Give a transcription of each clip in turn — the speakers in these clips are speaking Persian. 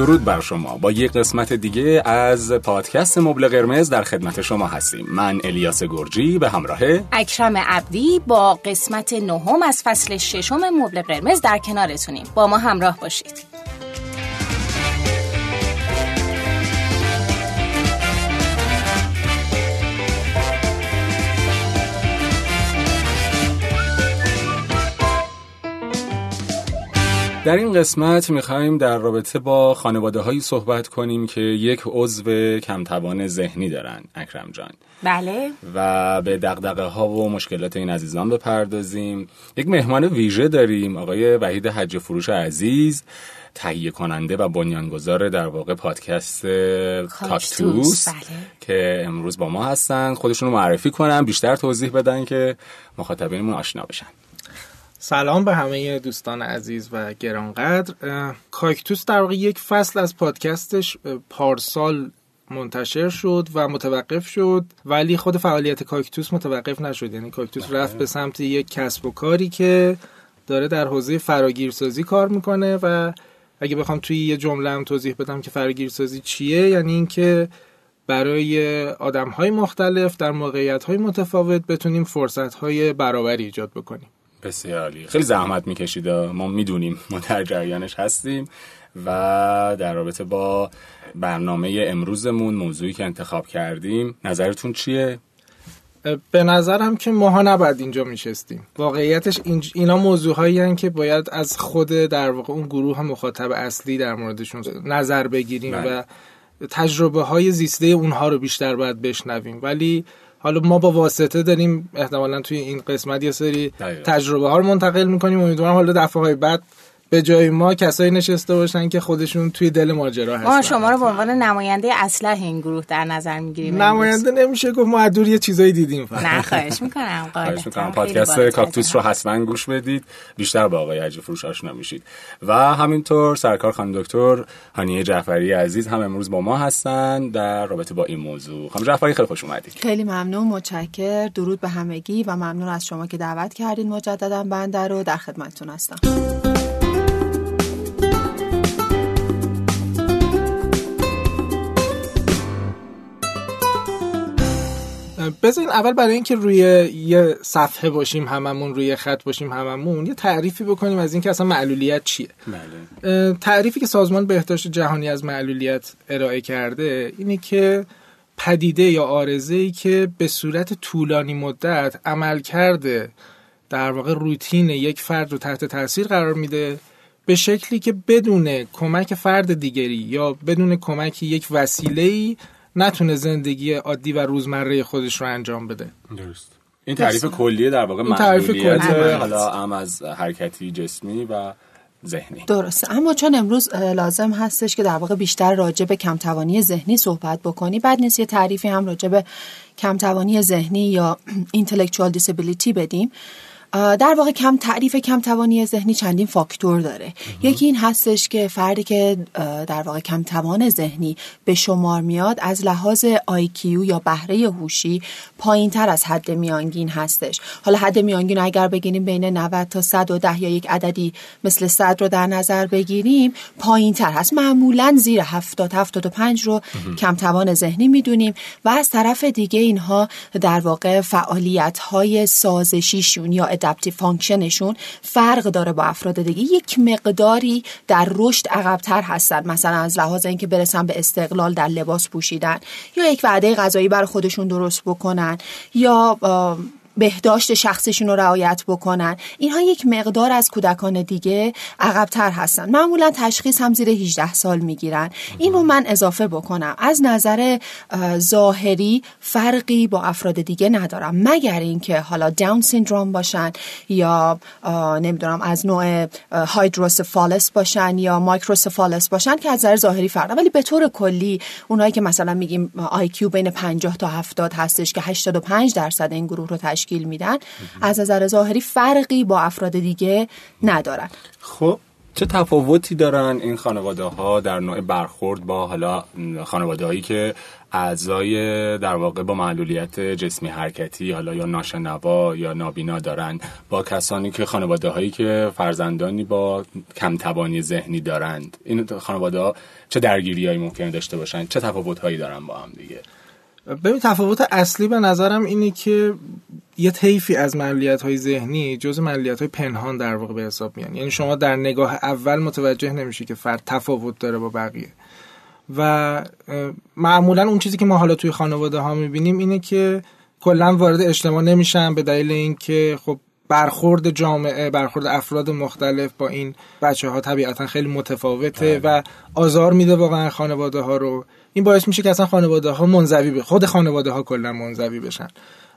درود بر شما. با یک قسمت دیگه از پادکست مبل قرمز در خدمت شما هستیم. من الیاس گرجی به همراه اکرم عبدی با قسمت نهم از فصل ششم مبل قرمز در کنارتونیم. با ما همراه باشید. در این قسمت می‌خوایم در رابطه با خانواده هایی صحبت کنیم که یک عضو کمتوان ذهنی دارن اکرم جان. بله. و به دقدقه ها و مشکلات این عزیزان بپردازیم. یک مهمان ویژه داریم آقای وحید حج فروش عزیز تهیه کننده و بنیانگذار در واقع پادکست کاکتوس بله. که امروز با ما هستن. خودشون رو معرفی کنن بیشتر توضیح بدن که مخاطبینمون آشنا بشن. سلام به همه دوستان عزیز و گرانقدر. کاکتوس در واقع یک فصل از پادکستش پارسال منتشر شد و متوقف شد ولی خود فعالیت کاکتوس متوقف نشد. یعنی کاکتوس رفت به سمت یک کسب و کاری که داره در حوزه فراگیرسازی کار می‌کنه و اگه بخوام توی یه جمله هم توضیح بدم که فراگیرسازی چیه یعنی اینکه برای آدم های مختلف در موقعیت های متفاوت بتونیم فرصت های برابری ایجاد بکنیم. بسیار عالی خیلی زحمت می‌کشید ما می‌دونیم ما در جریانش هستیم و در رابطه با برنامه امروزمون موضوعی که انتخاب کردیم نظرتون چیه؟ به نظرم که ماها نباید اینجا میشستیم واقعیتش اینج... اینا موضوع هایی که باید از خود در واقع اون گروه مخاطب اصلی در موردشون نظر بگیریم بله. و تجربه های زیسته اونها رو بیشتر باید بشنویم ولی حالا ما با واسطه داریم احتمالا توی این قسمت یه سری دقیقا. تجربه ها رو منتقل می‌کنیم امیدوارم حالا دفعه های بعد به جای ما کسایی نشسته باشن که خودشون توی دل ماجرا هستن. ما شما رو به عنوان نماینده اصلح این گروه در نظر می‌گیریم. نماینده نمیشه گفت ما از دور یه چیزایی دیدیم فقط. نه خواهش می‌کنم خواهش می‌کنم. پادکست کاکتوس رو حتما گوش بدید. بیشتر با آقای حج فروش آشنا میشید. و همینطور سرکار خانم دکتر هانیه جعفری عزیز هم امروز با ما هستن در رابطه با این موضوع. خانم جعفری خیلی خوش اومدید. خیلی ممنون متشکر. درود به همگی و ممنون از شما که دعوت کردین مجددا بنده رو در خدمتتون هستم. بذارین اول برای اینکه روی یه صفحه باشیم هممون روی خط باشیم هممون یه تعریفی بکنیم از اینکه اصلا معلولیت چیه. بله. تعریفی که سازمان بهداشت جهانی از معلولیت ارائه کرده اینه که پدیده یا آرزه ای که به صورت طولانی مدت عمل کرده در واقع روتین یک فرد رو تحت تاثیر قرار میده به شکلی که بدون کمک فرد دیگری یا بدون کمک یک وسیله ای نتونه زندگی عادی و روزمره خودش رو انجام بده. درست. این تعریف کلیه در واقع این تعریف کلیه. حالا هم از حرکتی جسمی و ذهنی. درسته. اما چون امروز لازم هستش که در واقع بیشتر راجع به کمتوانی ذهنی صحبت بکنی بعد نیست یه تعریفی هم راجع به کمتوانی ذهنی یا intellectual disability بدیم. در واقع کم تعریف کمتوانی ذهنی چندین فاکتور داره. یکی این هستش که فردی که در واقع کمتوان ذهنی به شمار میاد از لحاظ IQ یا بهره هوشی پایین تر از حد میانگین هستش. حالا حد میانگین اگر بگیریم بین 90 تا 110 یا یک عددی مثل 100 رو در نظر بگیریم پایین تر هست. معمولا زیر 70 75 رو کمتوان ذهنی می‌دونیم و از طرف دیگه اینها در واقع فعالیت های سازشیشون یا adaptive function شون فرق داره با افراد دیگه. یک مقداری در رشد عقبتر هستن. مثلا از لحاظ اینکه برسن به استقلال در لباس پوشیدن. یا یک وعده غذایی برای خودشون درست بکنن. یا بهداشت شخصیشون رو رعایت بکنن. اینها یک مقدار از کودکان دیگه عقبتر هستن. معمولا تشخیص هم زیر 18 سال می‌گیرن. این رو من اضافه بکنم. از نظر اه، ظاهری فرقی با افراد دیگه ندارم. مگر اینکه حالا داون سیندروم باشن یا نمی‌دونم از نوع هایدروسفالس باشن یا مایکروسفالس باشن که از نظر ظاهری فرق ولی به طور کلی اونایی که مثلا میگیم آیکیو بین 50 تا 70 هستش که 85 درصد این گروه رو تشکیل میدن. از نظر ظاهری فرقی با افراد دیگه ندارن. خب چه تفاوتی دارن این خانواده ها در نوع برخورد با حالا خانواده هایی که اعضای در واقع با معلولیت جسمی حرکتی حالا یا ناشنوا یا نابینا دارن با کسانی که خانواده هایی که فرزندانی با کمتوانی ذهنی دارند. این خانواده ها چه درگیری هایی ممکنه داشته باشن؟ چه تفاوت هایی دارن با هم دیگه؟ ببین تفاوت اصلی به نظرم اینه که یه طیفی از معلولیت های ذهنی جز معلولیت های پنهان در واقع به حساب میان. یعنی شما در نگاه اول متوجه نمیشی که فرد تفاوت داره با بقیه. و معمولا اون چیزی که ما حالا توی خانواده ها می‌بینیم اینه که کلا وارد اجتماع نمیشن به دلیل اینکه خب برخورد جامعه برخورد افراد مختلف با این بچه ها طبیعتا خیلی متفاوته بله. و آزار میده واقعا خانواده ها رو. این باعث میشه که اصلا خانواده ها منزوی به خود خانواده ها کلا منزوی بشن.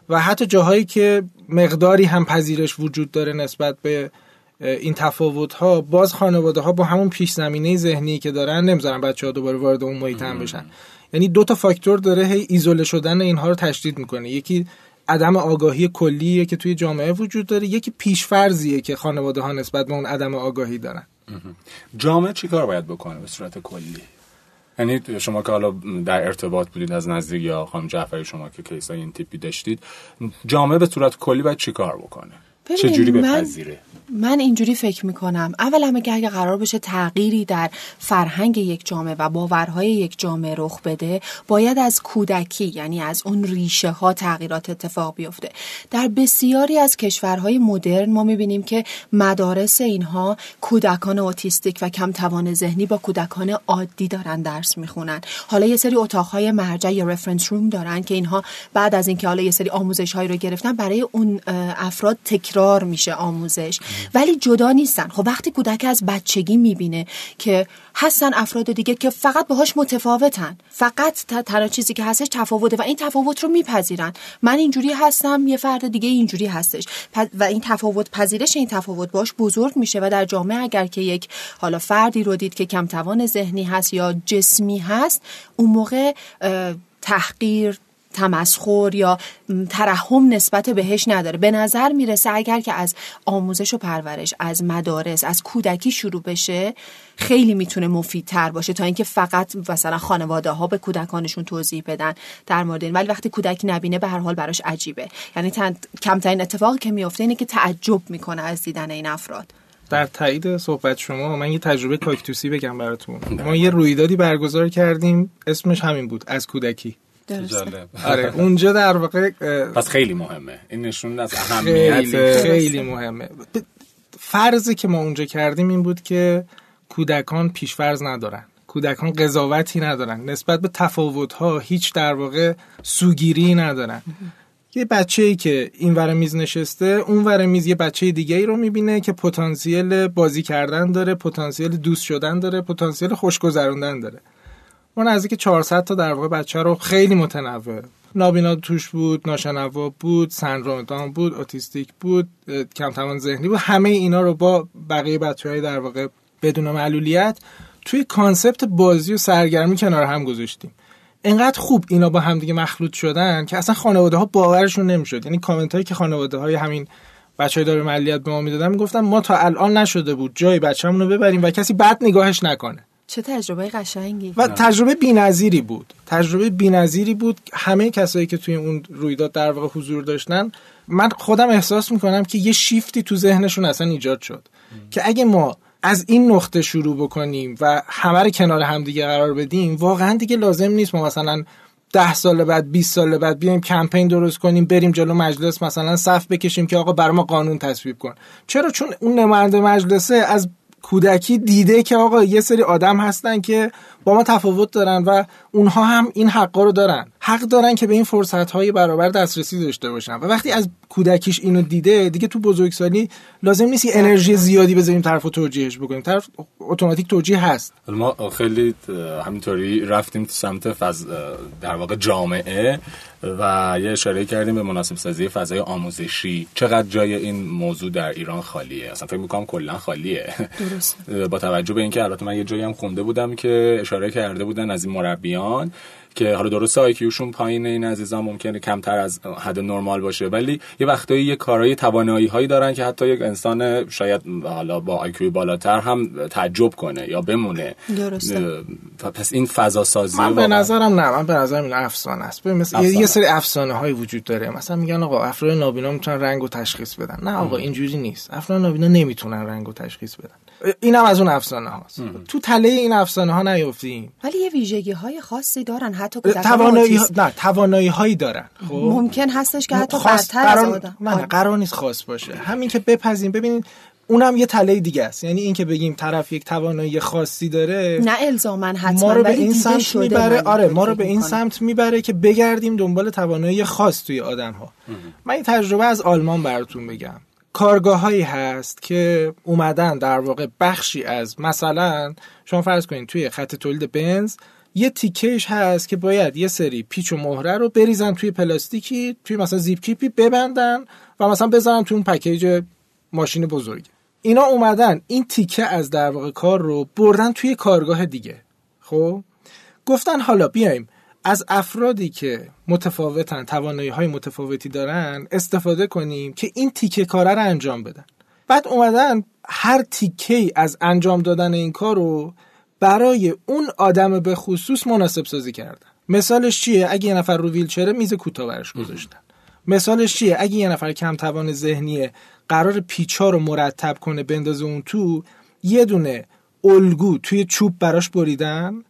و حتی جاهایی که مقداری هم پذیرش وجود داره نسبت به این تفاوت ها باز خانواده ها با همون پیش زمینه ذهنی که دارن نمی‌ذارن بچه ها دوباره وارد اون محیط هم بشن. یعنی دو تا فاکتور داره هی ایزوله شدن اینها رو تشدید می‌کنه. یکی عدم آگاهی کلیه که توی جامعه وجود داره. یکی پیشفرزیه که خانواده ها نسبت به اون عدم آگاهی دارن. جامعه چیکار باید بکنه به صورت کلی؟ یعنی شما که حالا در ارتباط بودید از نزدیک یا خانم جعفری شما که کیسای این تیپی داشتید جامعه به صورت کلی باید چیکار بکنه؟ چجوری بپذیره؟ من اینجوری فکر می‌کنم. اول همه اگه قرار بشه تغییری در فرهنگ یک جامعه و باورهای یک جامعه رخ بده باید از کودکی یعنی از اون ریشه ها تغییرات اتفاق بیفته. در بسیاری از کشورهای مدرن ما می‌بینیم که مدارس اینها کودکان اوتیستیک و کم توان ذهنی با کودکان عادی دارن درس می‌خونن. حالا یه سری اتاقهای مرجع یا رفرنس روم دارن که اینها بعد از اینکه حالا یه سری آموزش هایی رو گرفتن برای اون افراد تکرار میشه آموزش. ولی جدا نیستن. خب وقتی کودک از بچگی می‌بینه که هستن افراد دیگه که فقط باهاش متفاوتن فقط تنها چیزی که هستش تفاوته و این تفاوت رو میپذیرن. من اینجوری هستم یه فرد دیگه اینجوری هستش. و این تفاوت پذیرش این تفاوت باش بزرگ میشه و در جامعه اگر که یک حالا فردی رو دید که کم توان ذهنی هست یا جسمی هست اون موقع تحقیر تمسخر یا ترحم نسبت بهش نداره. به نظر می‌رسه اگر که از آموزش و پرورش از مدارس از کودکی شروع بشه خیلی می‌تونه مفیدتر باشه تا اینکه فقط مثلا خانواده ها به کودکانشون توضیح بدن در مورد این. ولی وقتی کودک نبینه به هر حال براش عجیبه. یعنی کمترین اتفاقی که میفته اینه که تعجب می‌کنه از دیدن این افراد. در تایید صحبت شما من یه تجربه کاکتوسی بگم براتون. ما یه رویدادی برگزار کردیم اسمش همین بود از کودکی. آره اونجا در واقع پس خیلی مهمه. این نشون از اهمیت خیلی, خیلی مهمه. فرضی که ما اونجا کردیم این بود که کودکان پیشفرض ندارن. کودکان قضاوتی ندارن. نسبت به تفاوت ها هیچ در واقع سوگیری ندارن. یه بچه ای که این ور میز نشسته اون ور میز یه بچه دیگه ای رو می‌بینه که پتانسیل بازی کردن داره پتانسیل دوست شدن داره پتانسیل خوشگذروندن داره. ما نزدیک 400 تا در واقع بچه رو خیلی متنوع. نابینا توش بود ناشنوا بود سندروم بود اوتیستیک بود کم توان ذهنی بود. همه اینا رو با بقیه بچه های در واقع بدون معلولیت توی concept بازی و سرگرمی کنار هم گذاشتیم. انقدر خوب اینا با هم دیگه مخلوط شدن که اصلا خانواده ها باورشون نمی‌شد. یعنی کامنت هایی که خانواده های همین بچه های دارای معلولیت به ما می‌دادن می‌گفتن ما تا الان نشده بود جای بچه‌مون رو ببریم و کسی بد نگاهش نکنه. چه تجربه قشنگی. و تجربه بی‌نظیری بود. تجربه بی‌نظیری بود. همه کسایی که توی اون رویداد در واقع حضور داشتن من خودم احساس می‌کنم که یه شیفتی تو ذهنشون اصلا ایجاد شد. که اگه ما از این نقطه شروع بکنیم و همه رو کنار همدیگه قرار بدیم واقعا دیگه لازم نیست ما مثلا ده سال بعد 20 سال بعد بیایم کمپین درست کنیم بریم جلو مجلس مثلا صف بکشیم که آقا بر ما قانون تصویب کن. چرا؟ چون اون نماینده مجلسه از کودکی دیده که آقا یه سری آدم هستن که با ما تفاوت دارن و اونها هم این حقا رو دارن. حق دارن که به این فرصت های برابر دسترسی داشته باشن. و وقتی از کودکیش اینو دیده دیگه تو بزرگسالی لازم نیست انرژی زیادی بذاریم طرف توجیهش بکنیم. طرف اتوماتیک توجیه هست. ما خیلی همینطوری رفتیم تو سمت فض... در واقع جامعه و یه اشاره کردیم به مناسب سازی فضای آموزشی. چقدر جای این موضوع در ایران خالیه؟ اصلا فکر می‌کنم کلا خالیه. درست با توجه به اینکه البته من یه جایی هم خونده بودم که اشاره کرده بودن از این مربیان که حالا درسته آیکیوشون پایین این عزیزان ممکنه کمتر از حد نرمال باشه ولی یه وقتایی یه کارهای توانایی هایی دارن که حتی یک انسان شاید حالا با آیکیو بالاتر هم تعجب کنه یا بمونه. درسته. پس این فضا سازی من به نظرم نه من به نظرم این افسانه است. مثل یه سری افسانه. هایی وجود داره. مثلا میگن آقا افراد نابینا می‌تونن رنگ و تشخیص بدن. نه آقا اینجوری نیست. افراد نابینا نمی‌تونن رنگ و تشخیص بدن. اینم از اون افسانه هاست تو تله این افسانه ها نیفتیم. ولی یه ویژگی های خاصی دارن حتی توانایی نه توانایی هایی دارن. خب. ممکن هستش که حتی برتر از آدم. نه قرار نیست خاص باشه. همین که بپذیم ببینید اونم یه تله دیگه است. یعنی اینکه بگیم طرف یک توانایی خاصی داره نه الزاما حتما ما رو به این سمت می‌بره. آره ما رو به این سمت می‌بره که بگردیم دنبال توانایی خاص توی آدم ها من این تجربه از آلمان براتون بگم. کارگاه هایی هست که اومدن در واقع بخشی از مثلا شما فرض کنید توی خط تولید بنز یه تیکش هست که باید یه سری پیچ و مهره رو بریزن توی پلاستیکی توی مثلا زیپ کیپی ببندن و مثلا بذارن توی اون پکیج ماشین بزرگ. اینا اومدن این تیکه از در واقع کار رو بردن توی کارگاه دیگه. خب؟ گفتن حالا بیایم از افرادی که متفاوتن توانایی های متفاوتی دارن استفاده کنیم که این تیکه کاره رو انجام بدن. بعد اومدن هر تیکه از انجام دادن این کار رو برای اون آدم به خصوص مناسب سازی کردن. مثالش چیه؟ اگه یه نفر رو ویلچره میز کوتاه برش گذاشتن. مثالش چیه؟ اگه یه نفر کم توان ذهنیه قرار پیچا رو مرتب کنه بندازه اون تو یه دونه الگو توی چوب براش بریدن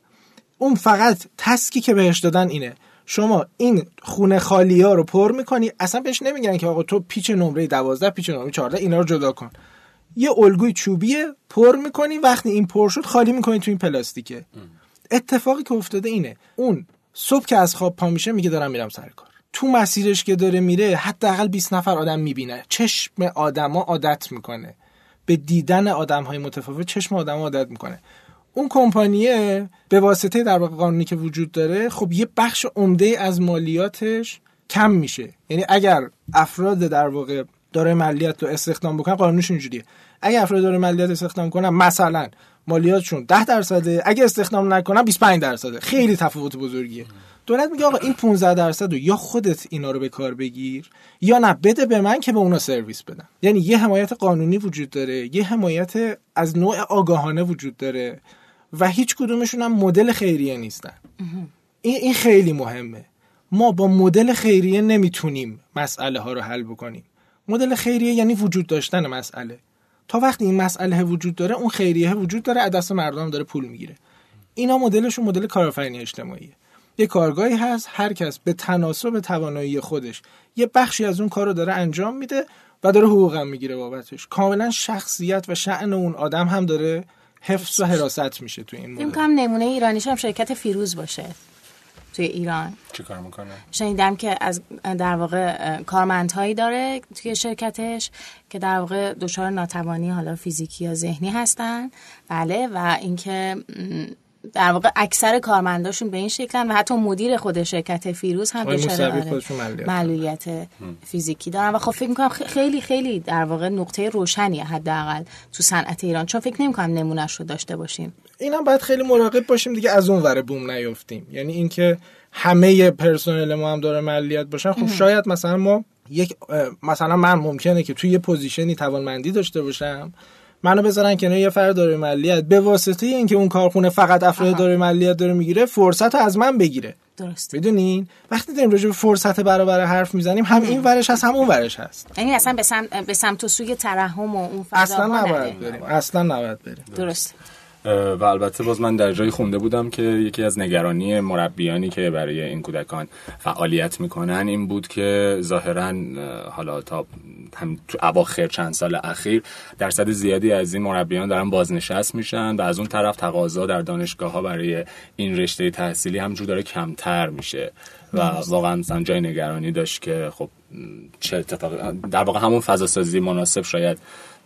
اون فقط تسکی که بهش دادن اینه. شما این خونه خالی ها رو پر می‌کنی اصلا بهش نمیگن که آقا تو پیچ نمره 12 پیچ نمره 14 اینا رو جدا کن. یه الگوی چوبیه پر می‌کنی وقتی این پر شد خالی می‌کنی تو این پلاستیکه. اتفاقی که افتاده اینه. اون صبح که از خواب پا میشه میگه دارم میرم سر کار. تو مسیرش که داره میره حداقل 20 نفر آدم می‌بینه. چشم آدما عادت می‌کنه. به دیدن آدم های متفاوت چشم آدم عادت می‌کنه. اون کمپانیه به واسطه در واقع قانونی که وجود داره خب یه بخش عمده از مالیاتش کم میشه. یعنی اگر افراد در واقع داره مالیات رو استخدام بکنن قانونش اینجوریه. اگر افراد داره مالیات استخدام کنن مثلا مالیاتشون 10 درصده اگه استخدام نکنن 25 درصده. خیلی تفاوت بزرگیه. دولت میگه آقا این 15 درصد رو یا خودت اینا رو به کار بگیر یا نه بده به من که به اونا سرویس بدم. یعنی یه حمایت قانونی وجود داره یه حمایت از نوع آگاهانه وجود داره. و هیچ کدومشون هم مدل خیریه نیستن. این این خیلی مهمه. ما با مدل خیریه نمی‌تونیم مسئله ها رو حل بکنیم. مدل خیریه یعنی وجود داشتن مسئله. تا وقتی این مسئله وجود داره اون خیریه وجود داره دست مردم داره پول می‌گیره. اینا مدلشون مدل کارآفرینی اجتماعیه. یه کارگاهی هست هر کس به تناسب توانایی خودش یه بخشی از اون کار رو داره انجام میده و داره حقوقم می‌گیره بابتش. کاملا شخصیت و شعن اون آدم هم داره حفظ و حراست میشه تو این مورد. کم نمونه ایرانیش هم شرکت فیروز باشه توی ایران. چی کار می‌کنه؟ شنیدم که از در واقع کارمندهایی داره توی شرکتش که در واقع دچار ناتوانی حالا فیزیکی یا ذهنی هستن. بله و اینکه در واقع اکثر کارمنداشون به این شکلن و حتی مدیر خود شرکت فیروز هم دچار معلولیت فیزیکی دارن و خب فکر می‌کنم خیلی خیلی در واقع نقطه روشنیه حداقل تو صنعت ایران. چون فکر نمی‌کنم نمونهش رو داشته باشیم. اینم باید خیلی مراقب باشیم دیگه از اون ور بوم نیفتیم. یعنی اینکه همه پرسنل ما هم داره مالیات باشن خب شاید مثلا ما یک مثلا من ممکنه که توی یه پوزیشنی توانمندی داشته باشم منو بذارن کنار یه فرد داره مالیات. به واسطه اینکه اون کارخونه فقط افراد داره مالیات داره می‌گیره فرصت از من بگیره. درست. می‌دونین وقتی داریم راجع به فرصت برابر حرف می‌زنیم هم این ورش هست هم اون ورش هست. یعنی اصلا به سمت به سمت و سوی ترحم و اون اصلا نباید بریم. اصلا نباید بریم. درست. و البته باز من در جایی خونده بودم که یکی از نگرانی مربیانی که برای این کودکان فعالیت می‌کنن این بود که ظاهرا حالا تا هم تو اواخر چند سال اخیر درصد زیادی از این مربیان دارن بازنشست میشن و از اون طرف تقاضا در دانشگاه ها برای این رشته تحصیلی همجور داره کمتر میشه. و واقعا مثلا جای نگرانی داشت که خب چه اتفاق در واقع همون فضا سازی مناسب شاید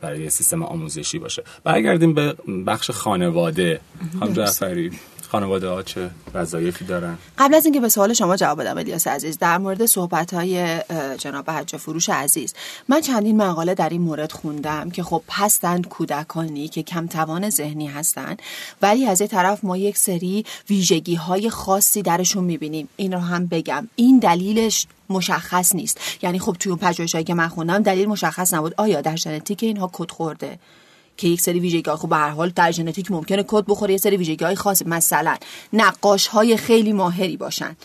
برای سیستم آموزشی باشه. برگردیم به بخش خانواده. خانم جعفری. خانواده ها چه وظایفی دارن؟ قبل از اینکه به سوال شما جواب بدم الیاس عزیز در مورد صحبت های جناب حج فروش عزیز من چندین مقاله در این مورد خوندم که خب هستند کودکانی که کم توان ذهنی هستند ولی از این طرف ما یک سری ویژگی های خاصی درشون می‌بینیم. این رو هم بگم این دلیلش مشخص نیست. یعنی خب توی اون پژوهشایی که من خوندم دلیل مشخص نبود. آیا در ژنتیک اینها کد خورده؟ که یک سری ویژگی خب به هر حال در ژنتیک ممکنه کد بخوره یه سری ویژگی های خاصی مثلا نقاش های خیلی ماهری باشن.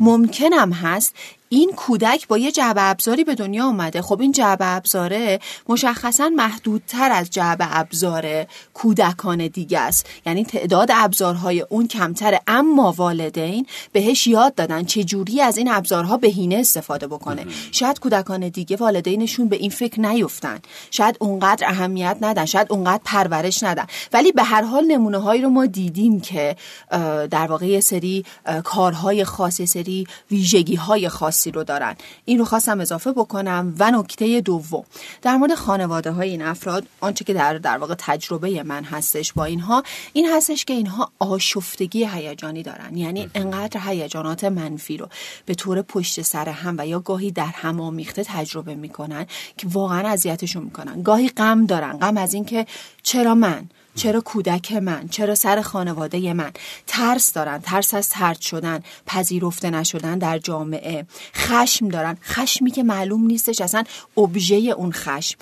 ممکنم هست این کودک با یه جعبه ابزاری به دنیا اومده. خب این جعبه ابزاره مشخصا محدودتر از جعبه ابزار کودکان دیگه است. یعنی تعداد ابزارهای اون کمتره اما والدین بهش یاد دادن چه جوری از این ابزارها بهینه استفاده بکنه. شاید کودکان دیگه والدینشون به این فکر نیفتن. شاید اونقدر اهمیت ندن. شاید اونقدر پرورش ندن. ولی به هر حال نمونه هایی رو ما دیدیم که در واقع یه سری کارهای خاص سری ویژگی های خاص رو دارن. این رو خواستم اضافه بکنم و نکته دوم. در مورد خانواده های این افراد آنچه که در در واقع تجربه من هستش با اینها این هستش که اینها آشفتگی هیجانی دارن. یعنی انقدر هیجانات منفی رو به طور پشت سر هم و یا گاهی در هم آمیخته تجربه می‌کنن که واقعا اذیتشون می‌کنن. گاهی غم دارن. غم از اینکه چرا من چرا کودک من چرا سر خانواده من؟ ترس دارن ترس از ترد شدن پذیرفته نشدن در جامعه. خشم دارن. خشمی که معلوم نیستش اصلا ابژه اون خشم.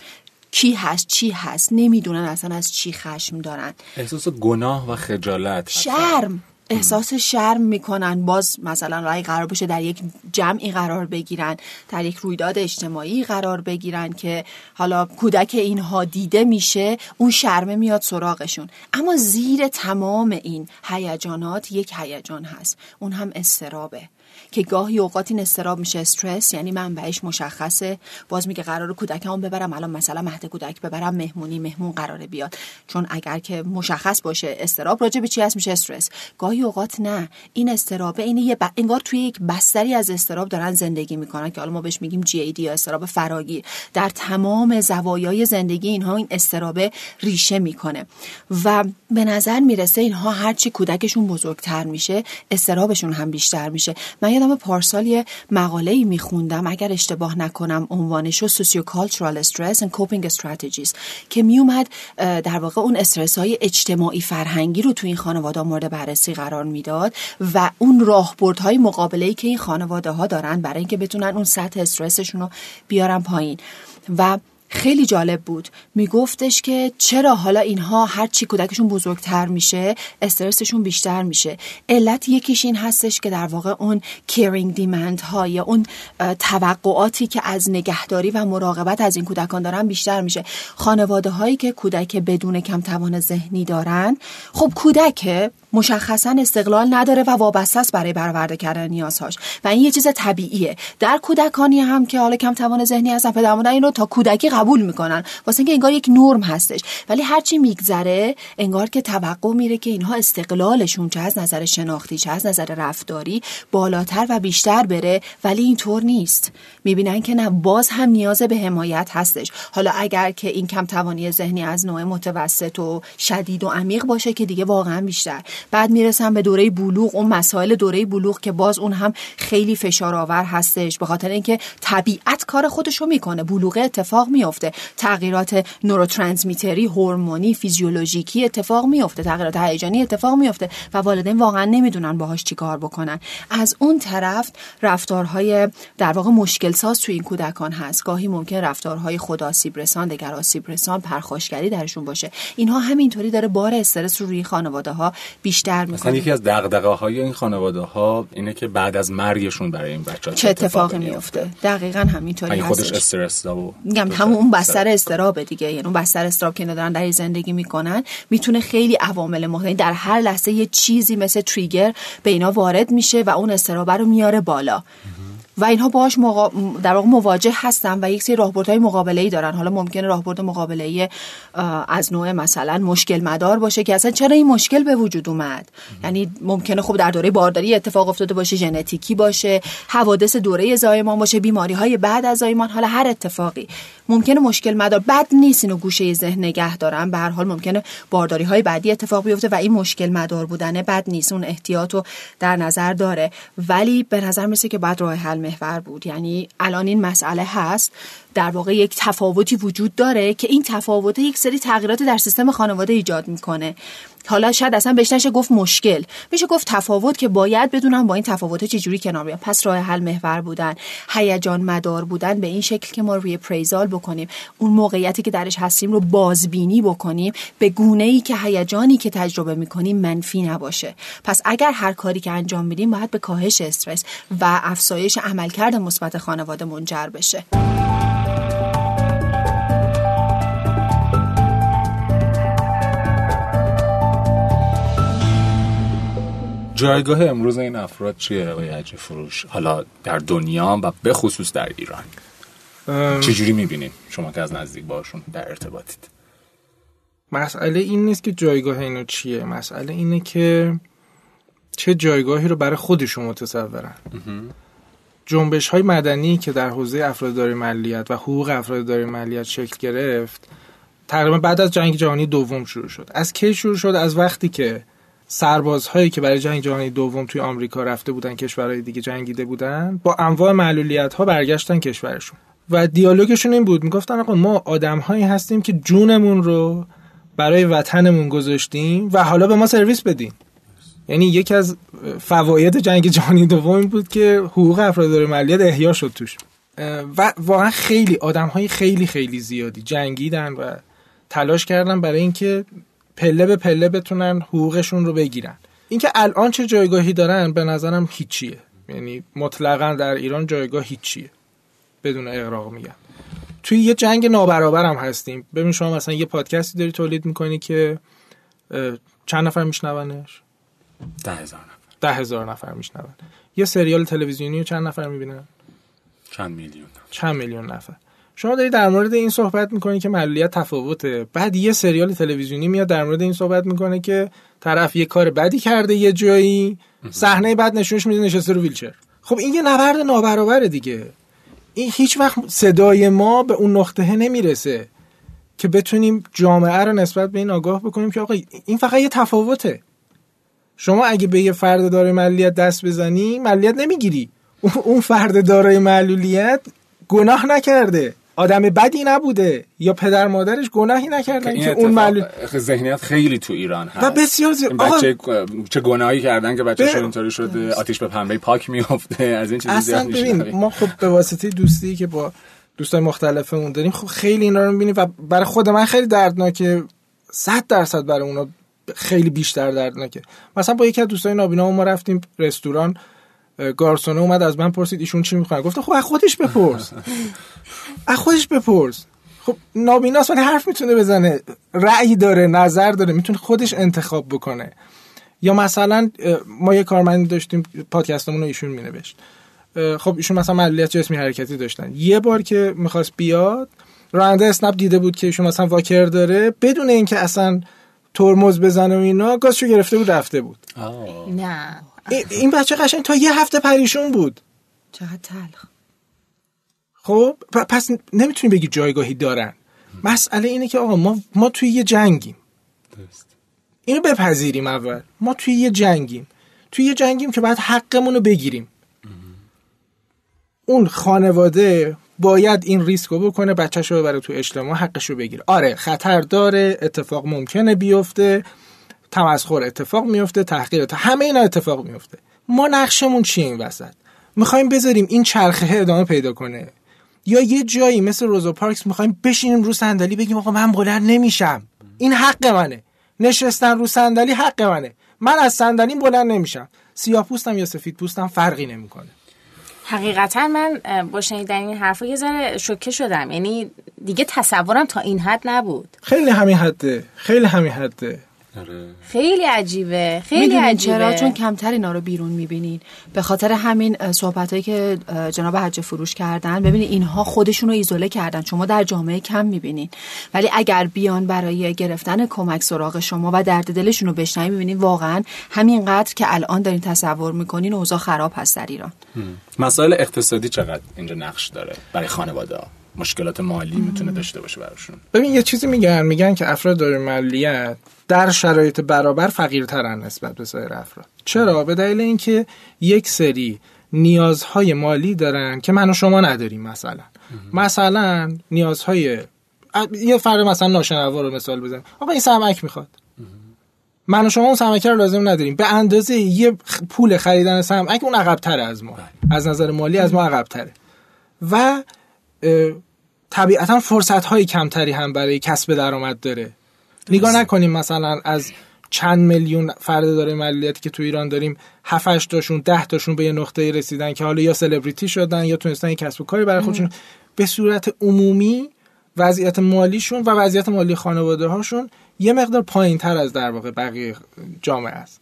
کی هست چی هست؟ نمی‌دونن اصلا از چی خشم دارن. احساس گناه و خجالت شرم. احساس شرم می‌کنن. باز مثلا رای قرار بشه در یک جمعی قرار بگیرن در یک رویداد اجتماعی قرار بگیرن که حالا کودک اینها دیده میشه اون شرمه میاد سراغشون. اما زیر تمام این هیجانات یک هیجان هست. اون هم استرابه که گاهی اوقات این استراب میشه. استرس یعنی منبعش مشخصه. باز میگه قرار کودکمون ببرم. الان مثلا مهد کودک ببرم. مهمونی مهمون قراره بیاد. چون اگر که مشخص باشه استراب راجع به چی هست میشه استرس. گاهی اوقات نه. این استرابه این یه ب... انگار توی یک بستری از استراب دارن زندگی می‌کنن که حالا ما بهش میگیم جی دی یا استراب فراگیر. در تمام زوایای زندگی اینها این استرابه ریشه می‌کنه. و به نظر می‌رسه اینها هرچی کودکشون بزرگتر میشه استرابشون هم بیشتر میشه. من یادم پارسال یه مقاله ای میخوندم اگر اشتباه نکنم عنوانش رو سوسیوکالچرال استرس and coping strategies که میومد در واقع اون استرس های اجتماعی فرهنگی رو تو این خانواده مورد بررسی قرار می‌داد و اون راهبردهای مقابله ای که این خانواده ها دارن برای اینکه بتونن اون سطح استرسشون رو بیارن پایین. و خیلی جالب بود. میگفتش که چرا حالا اینها هر چی کودکشون بزرگتر میشه استرسشون بیشتر میشه. علت یکیش این هستش که در واقع اون کیرینگ دیمند ها یا اون توقعاتی که از نگهداری و مراقبت از این کودکان دارن بیشتر میشه. خانواده هایی که کودک بدون کم توان ذهنی دارن خب کودک مشخصا استقلال نداره و وابسته است برای برآورده کردن نیازهاش. و این یه چیز طبیعیه. در کودکانی هم که حالا کم توان ذهنی هستن پدر مادر اینو تا کودکی قبول می‌کنن. واسه اینکه انگار یک نرم هستش. ولی هرچی میگذره انگار که توقع میره که اینها استقلالشون چه از نظر شناختی چه از نظر رفتاری بالاتر و بیشتر بره. ولی اینطور نیست. می‌بینن که نه باز هم نیاز به حمایت هستش. حالا اگر که این کم توانی ذهنی از نوع متوسط و شدید و عمیق باشه که دیگه واقعا بیشتر. بعد می‌رسن به دوره بلوغ اون مسائل دوره بلوغ که باز اون هم خیلی فشار آور هستش. به خاطر اینکه طبیعت کار خودشو می‌کنه. بلوغ اتفاق میفته تغییرات نوروترانسمیتری هورمونی فیزیولوژیکی اتفاق میفته تغییرات هیجانی اتفاق میفته و والدین واقعا نمی‌دونن باهاش چیکار بکنن. از اون طرف رفتارهای در واقع مشکل ساز تو این کودکان هست. گاهی ممکن رفتارهای خدا آسیب رسان دگر آسیب رسان پرخاشگری درشون باشه. اینها همینطوری داره بار استرس رو روی خانواده ها بیشتر می‌کنه یکی از دغدغه های این خانواده ها اینه که بعد از مرگشون برای این بچه چه اتفاقی میفته دقیقا همینطوری هستش خودش استرس دا و میگم همون بستر استرابه دیگه. یعنی اون بستر استراب که دارن در زندگی می‌کنن می‌تونه خیلی عوامل مختلف در هر لحظه یه چیزی مثل تریگر به اینا وارد میشه و اون استرابه رو میاره بالا. و اینها باهاش مقا... در واقع مواجه هستن و یک سری راهبردهای مقابله ای دارن. حالا ممکنه راهبرد مقابله ای از نوع مثلا مشکل مدار باشه که اصلا چرا این مشکل به وجود اومد؟ یعنی ممکنه خب در دوره بارداری اتفاق افتاده باشه ژنتیکی باشه حوادث دوره زایمان باشه بیماری های بعد از زایمان حالا هر اتفاقی. ممکنه مشکل مدار بد نیست اینو گوشه ذهن نگه دارن. به هر حال ممکنه بارداری های بعدی اتفاق بیفته و این مشکل مدار بودنه بد نیست اون احتیاط رو در نظر داره. ولی به نظر میسه که بعد راه حل محور بود. یعنی الان این مسئله هست. در واقع یک تفاوتی وجود داره که این تفاوت یک سری تغییرات در سیستم خانواده ایجاد می‌کنه. حالا شاید اصلا بهش نشه گفت مشکل. میشه گفت تفاوت که باید بدونم با این تفاوت چجوری کنار بیام. پس راه حل محور بودن هیجان مدار بودن به این شکل که ما روی پریزال بکنیم. اون موقعیتی که درش هستیم رو بازبینی بکنیم. به گونه ای که هیجانی که تجربه می‌کنیم منفی نباشه. پس اگر هر کاری که انجام میدیم باید به کاهش استرس و افزایش عملکرد مثبت خانواده منجر بشه. جایگاه امروز این افراد چیه آقای حجی فروش؟ حالا در دنیا و به خصوص در ایران. چجوری می‌بینید شما که از نزدیک باشون در ارتباطید؟ مسئله این نیست که جایگاه اینو چیه. مسئله اینه که چه جایگاهی رو برای خودشون متصورن. جنبش های مدنی که در حوزه افرادداری ملیت و حقوق افرادداری ملیت شکل گرفت تقریبا بعد از جنگ جهانی دوم شروع شد. از کی شروع شد؟ از وقتی که سربازهایی که برای جنگ جهانی دوم توی آمریکا رفته بودن کشورهای دیگه جنگیده بودن با انواع معلولیت ها برگشتن کشورشون. و دیالوگشون این بود می‌گفتن آقا ما آدمهایی هستیم که جونمون رو برای وطنمون گذاشتیم و حالا به ما سرویس بدین. یعنی یکی از فواید جنگ جهانی دوم بود که حقوق افراد ملیت احیا شد توش. و واقعا خیلی آدم های خیلی خیلی زیادی جنگیدن و تلاش کردن برای اینکه پله به پله بتونن حقوقشون رو بگیرن. اینکه الان چه جایگاهی دارن به نظرم هیچیه. یعنی مطلقا در ایران جایگاه هیچیه. بدون اقراق میگم. توی یه جنگ نابرابر هم هستیم. ببین شما مثلا یه پادکستی داری تولید می‌کنی که چند نفر میشنونش؟ ده هزار نفر. ده هزار نفر میشنون. یه سریال تلویزیونی رو چند نفر می‌بینن؟ چند میلیون چند میلیون نفر. شما داری در مورد این صحبت می‌کنی که معلولیت تفاوته. بعد یه سریال تلویزیونی میاد در مورد این صحبت می‌کنه که طرف یه کار بدی کرده یه جایی صحنه بعد نشونش میده نشسته رو ویلچر. خب این یه نبرد نابرابره دیگه. این هیچ وقت صدای ما به اون نقطه نمی‌رسه که بتونیم جامعه رو نسبت به این آگاه بکنیم که آقا این فقط یه تفاوته. شما اگه به یه فرد دارای معلولیت دست بزنی معلولیت نمی‌گیری. اون فرد دارای معلولیت گناه نکرده. آدم بدی نبوده یا پدر مادرش گناهی نکردن که اون معلول ذهنیت خیلی تو ایران هست. و بسیار زیاد بچه چه گناهی کردن که بچه‌شون اینطوری شده آتیش به پنبه پاک میافته از این چیزا زیاد ببین ما خب به واسطه دوستی که با دوستای مختلفمون داریم خب خیلی اینا رو می‌بینیم و برای خود من خیلی دردناکه. 100 درصد برای اونا خیلی بیشتر دردناکه. مثلا با یکی از دوستای نابینا ما رفتیم رستوران. گارسونه اومد از من پرسید ایشون چی می‌خواد؟ گفتم خب از خودش بپرس. از خودش بپرس. خب نابیناست ولی حرف می‌تونه بزنه. رأی داره نظر داره می‌تونه خودش انتخاب بکنه. یا مثلا ما یه کارمندی داشتیم پادکستمون رو ایشون مینوشت. خب ایشون مثلا معلولیت جسمی حرکتی داشتن. یه بار که می‌خواست بیاد راننده اسنپ دیده بود که ایشون مثلا واکر داره بدون اینکه اصلا ترمز بزنه و اینا گازشو گرفته بود رفته بود. نه. این بچه قشنگ تا یه هفته پریشون بود. چقدر تلخ. خب پس نمی‌تونی بگی جایگاهی دارن. مسئله اینه که آقا ما ما توی یه جنگیم. اینو بپذیریم اول. ما توی یه جنگیم. توی یه جنگیم که باید حقمون رو بگیریم. اون خانواده باید این ریسک رو بکنه بچهش رو ببره تو اجتماع حقش رو بگیره. آره خطر داره اتفاق ممکنه بیفته. تمسخر اتفاق میفته تحقیر همه اینا اتفاق میفته. ما نقشمون چیه این وسط؟ می‌خوایم بذاریم این چرخه ادامه پیدا کنه. یا یه جایی مثل روزا پارکس می‌خوایم بشینیم رو صندلی بگیم آقا من بلند نمیشم. این حق منه. نشستن رو صندلی حق منه. من از صندلیم بلند نمیشم. سیاه پوستم یا سفید پوستم فرقی نمی‌کنه. حقیقتا من با شنیدن این حرفا یه ذره شوکه شدم. یعنی دیگه تصورم تا این حد نبود. خیلی همین حده. خیلی همین حده. آره. خیلی عجیبه خیلی عجیبه چرا؟ چون کمتر اینا رو بیرون می‌بینین. به خاطر همین صحبت هایی که جناب حج فروش کردن ببینید اینها خودشون رو ایزوله کردن. شما در جامعه کم می‌بینین. ولی اگر بیان برای گرفتن کمک سراغ شما و درد دلشون رو بشنوین می‌بینین واقعا همینقدر که الان دارین تصور می‌کنین اوضاع خراب هست در ایران. مسائل اقتصادی چقدر اینجا نقش داره برای خانواده مشکلات مالی می‌تونه داشته باشه براشون. ببین یه چیزی میگن میگن که افراد دارای مالیت در شرایط برابر فقیرترن نسبت به سایر افراد. چرا؟ به دلیل اینکه یک سری نیازهای مالی دارن که من و شما نداریم مثلا. مثلا نیازهای یه فرد مثلا ناشنوا رو مثال بزنیم. آقا این سمک می‌خواد. من و شما اون سمکه رو لازم نداریم. به اندازه یه پول خریدن سمک اون عقب از ما بله. از نظر مالی از ما عقب و طبیعتا فرصت های کمتری هم برای کسب درآمد داره. نگاه نکنیم مثلا از چند میلیون فرد داره ملیتی که تو ایران داریم 7 تاشون 10 تاشون به یه نقطه رسیدن که حالا یا سلبریتی شدن یا تونستن کسب و کاری برای خودشون. به صورت عمومی وضعیت مالیشون و وضعیت مالی خانواده هاشون یه مقدار پایین تر از در واقع بقیه جامعه است.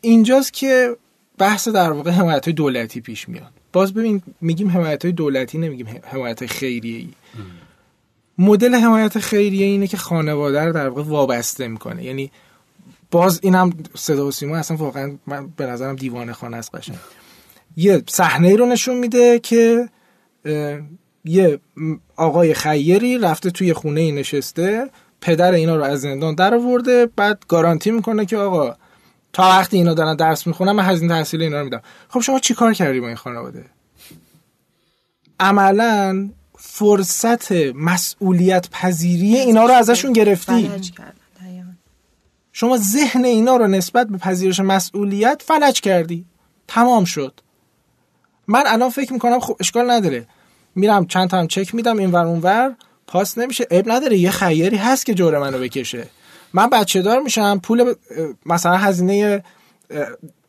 اینجاست که بحث در واقع حمایت های دولتی پیش میاد. باز ببین میگیم حمایت های دولتی نمیگیم حمایت خیریه ای مدل حمایت خیریه اینه که خانواده رو در واقع وابسته می‌کنه. یعنی باز اینم صدا و سیما اصلا واقعا من به نظرم دیوانه خانه است قشنگ. یه صحنه رو نشون میده که یه آقای خیری رفته توی خونه نشسته پدر اینا رو از زندان در آورده بعد گارانتی می‌کنه که آقا تا وقتی اینا دارن درس می‌خونن من هزینه تحصیل اینا رو میدم. خب شما چی کار کردی با این خانواده؟ عملا فرصت مسئولیت پذیری اینا رو ازشون گرفتی. شما ذهن اینا رو نسبت به پذیرش مسئولیت فلج کردی. تمام شد. من الان فکر می‌کنم خب اشکال نداره. میرم چند تا هم چک میدم این ور ور پاس نمیشه. اب نداره یه خیری هست که جور منو بکشه. من بچه دار میشم پول مثلا هزینه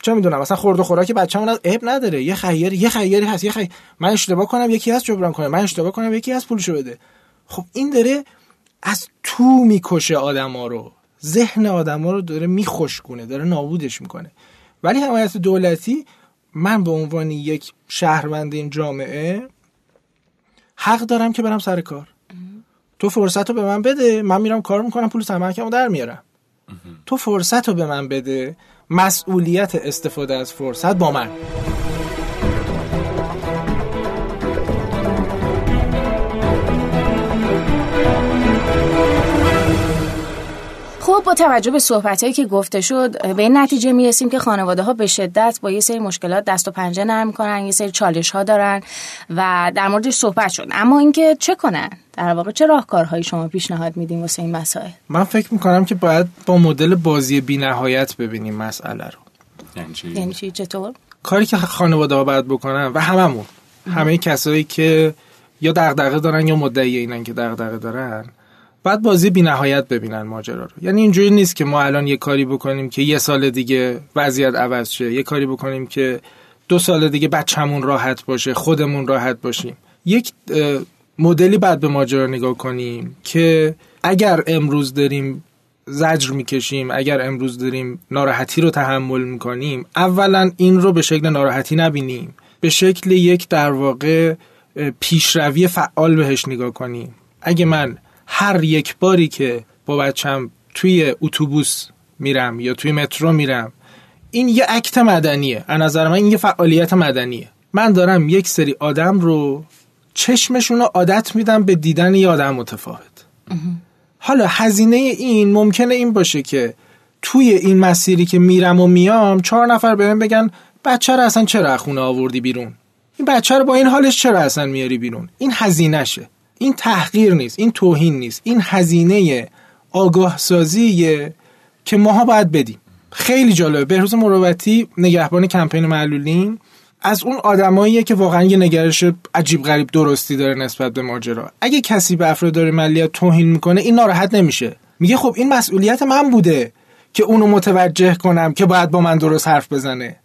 چه می‌دونم مثلا خورد و خوراک بچه‌مون اب نداره. یه خیری یه خیری هست یه خیر من اشتباه کنم یکی هست جبران کنه من اشتباه کنم یکی هست پولشو بده. خب این داره از تو می‌کشه آدما رو. ذهن آدما رو داره میخشکونه داره نابودش می‌کنه. ولی حمایت دولتی من به عنوان یک شهروند این جامعه حق دارم که برم سر کار. تو فرصت رو به من بده من میرم کار می‌کنم پول سمکمو در میارم. تو فرصت رو به من بده مسئولیت استفاده از فرصت با من. خب با توجه به صحبت که گفته شد به این نتیجه می‌رسیم که خانواده ها به شدت با یه سری مشکلات دست و پنجه نرم کنن یه سری چالش ها دارن و در موردش صحبت شد. اما اینکه چه کنن؟ در واقع چه راهکارهایی شما پیشنهاد میدین واسه این مسائل؟ من فکر می‌کنم که باید با مدل بازی بینهایت ببینیم مسئله رو. یعنی, یعنی چی؟ چطور؟ کاری که خانواده ها باید بکنن و هممون. همه کسایی که یا دغدغه دارن یا مدعی اینن که دغدغه دارن بعد بازی بی نهایت ببینن ماجرا رو. یعنی اینجوری نیست که ما الان یه کاری بکنیم که یه سال دیگه وضعیت عوض شه. یه کاری بکنیم که دو سال دیگه بچه‌مون راحت باشه خودمون راحت باشیم. یک مدلی بعد به ماجرا نگاه کنیم که اگر امروز داریم زجر می‌کشیم اگر امروز داریم ناراحتی رو تحمل می‌کنیم اولا این رو به شکل ناراحتی نبینیم. به شکل یک در واقع پیشروی فعال بهش نگاه کنیم. اگه من هر یک باری که با بچم توی اتوبوس میرم یا توی مترو میرم این یه عکت مدنیه. از نظر من این یه فعالیت مدنیه. من دارم یک سری آدم رو چشمشون رو عادت میدم به دیدن یه آدم متفاوت. حالا هزینه این ممکنه این باشه که توی این مسیری که میرم و میام چهار نفر بهم بگن بچه رو اصلا چرا خونه آوردی بیرون؟ این بچه رو با این حالش چرا اصلا میاری بیرون؟ این هزینهشه. این تحقیر نیست این توهین نیست این هزینه آگاه سازیه که ماها باید بدیم. خیلی جالبه. بهروز مروتی نگهبان کمپین معلولین از اون آدماییه که واقعا یه نگرش عجیب غریب درستی داره نسبت به ماجرا. اگه کسی به افراد داره ملیت توهین می‌کنه این ناراحت نمیشه. میگه خب این مسئولیت من بوده که اونو متوجه کنم که باید با من درست حرف بزنه.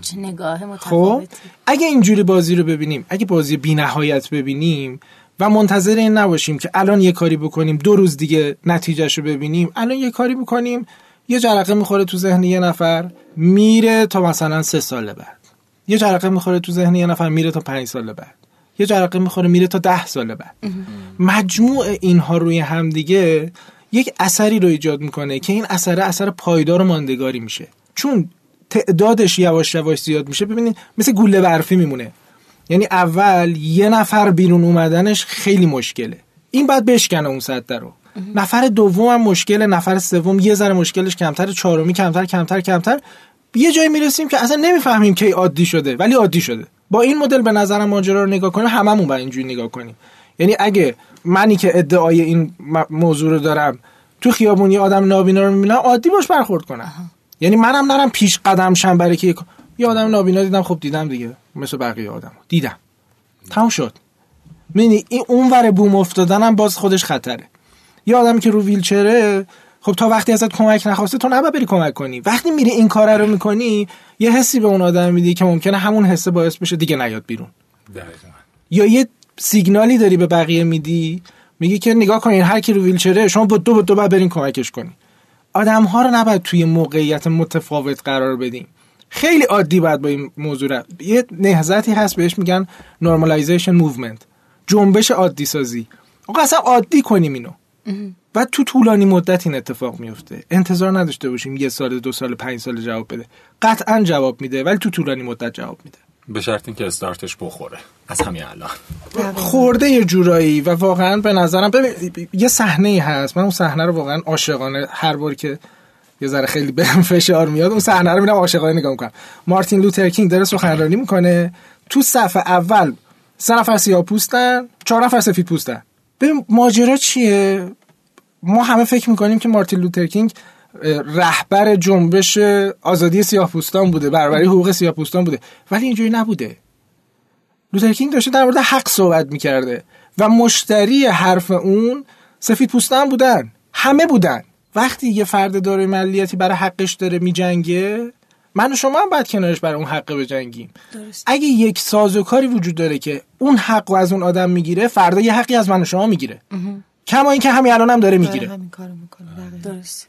چه نگاه خب اگه اینجوری بازی رو ببینیم اگه بازی بینهایت ببینیم و منتظر این نباشیم که الان یه کاری بکنیم دو روز دیگه نتیجهش رو ببینیم. الان یه کاری بکنیم یه جرقه می‌خوره تو ذهن یه نفر میره تا مثلا سه سال بعد. یه جرقه می‌خوره تو ذهن یه نفر میره تا پنج سال بعد. یه جرقه می‌خوره میره تا ده سال بعد. مجموع اینها روی همدیگه یک اثری رو ایجاد می‌کنه که این اثر اثر پایدار و ماندگاری میشه. چون تعدادش یواش یواش زیاد میشه ببینید مثل گوله برفی میمونه. یعنی اول یه نفر بیرون اومدنش خیلی مشکله. این بعد بشکنه اون سطح رو. نفر دوم هم مشکل نفر سوم یه ذره مشکلش کمتر چهارمی کمتر کمتر کمتر. یه جایی می‌رسیم که اصلا نمی‌فهمیم کی عادی شده ولی عادی شده. با این مدل به نظرم ماجرا رو نگاه کنیم هممون باید اینجوری نگاه کنیم. یعنی اگه منی که ادعای این موضوع رو دارم تو خیابونی آدم نابینا رو می‌بینم عادی باش برخورد کنم. یعنی منم نرم پیش قدم شم برای که یه آدم نابینا دیدم خب دیدم دیگه. مثل بقیه آدم. دیدم. تموم شد. می‌بینی این اونور بوم افتادنم باز خودش خطره. یه آدمی که رو ویلچره خب تا وقتی ازت کمک نخواسته تو نباید بری کمک کنی. وقتی میری این کار رو می‌کنی یه حسی به اون آدم میدی که ممکنه همون حسه باعث بشه دیگه نیاد بیرون. یا یه سیگنالی داری به بقیه میدی میگی که نگاه کنین هر کی رو ویلچره شما با دو با دو باید برین کمکش کنی. آدم ها رو نباید توی موقعیت متفاوت قرار بدیم. خیلی عادی باید با این موضوع یه نهزتی هست بهش میگن normalization movement. جنبش عادی سازی آقا اصلا عادی کنیم اینو. و تو طولانی مدت این اتفاق میفته. انتظار نداشته باشیم یه سال دو سال پنج سال جواب بده. قطعا جواب میده ولی تو طولانی مدت جواب میده. به شرط اینکه استارتش بخوره. از همین الان. خورده یه جورایی و واقعا به نظرم ببین یه صحنه ای هست. من اون صحنه رو واقعا عاشقانه هر بار که یه ذره خیلی بهم فشار میاد. اون صحنه رو میرم عاشقانه نگاه می‌کنم. مارتین لوتر کینگ داره سخنرانی می‌کنه. تو صفحه اول سه نفر سیاه پوستن چهار نفر سفید پوستن. ببین ماجرا چیه؟ ما همه فکر می‌کنیم که مارتین لوتر کینگ رهبر جنبش آزادی سیاهپوستان بوده برابری حقوق سیاهپوستان بوده. ولی اینجوری نبوده. لوتر کینگ داشته در مورد حق صحبت می‌کرده و مشتری حرف اون سفید پوستان بودن. همه بودن. وقتی یه فرد داره ملیتی برای حقش داره میجنگه من و شما هم باید کنارش برای اون حق بجنگیم. درست. اگه یک سازوکاری وجود داره که اون حق از اون آدم می‌گیره فردا یه حقی از من و شما می‌گیره. کما اینکه همین الان هم داره می‌گیره. همین کارو می‌کنه. درست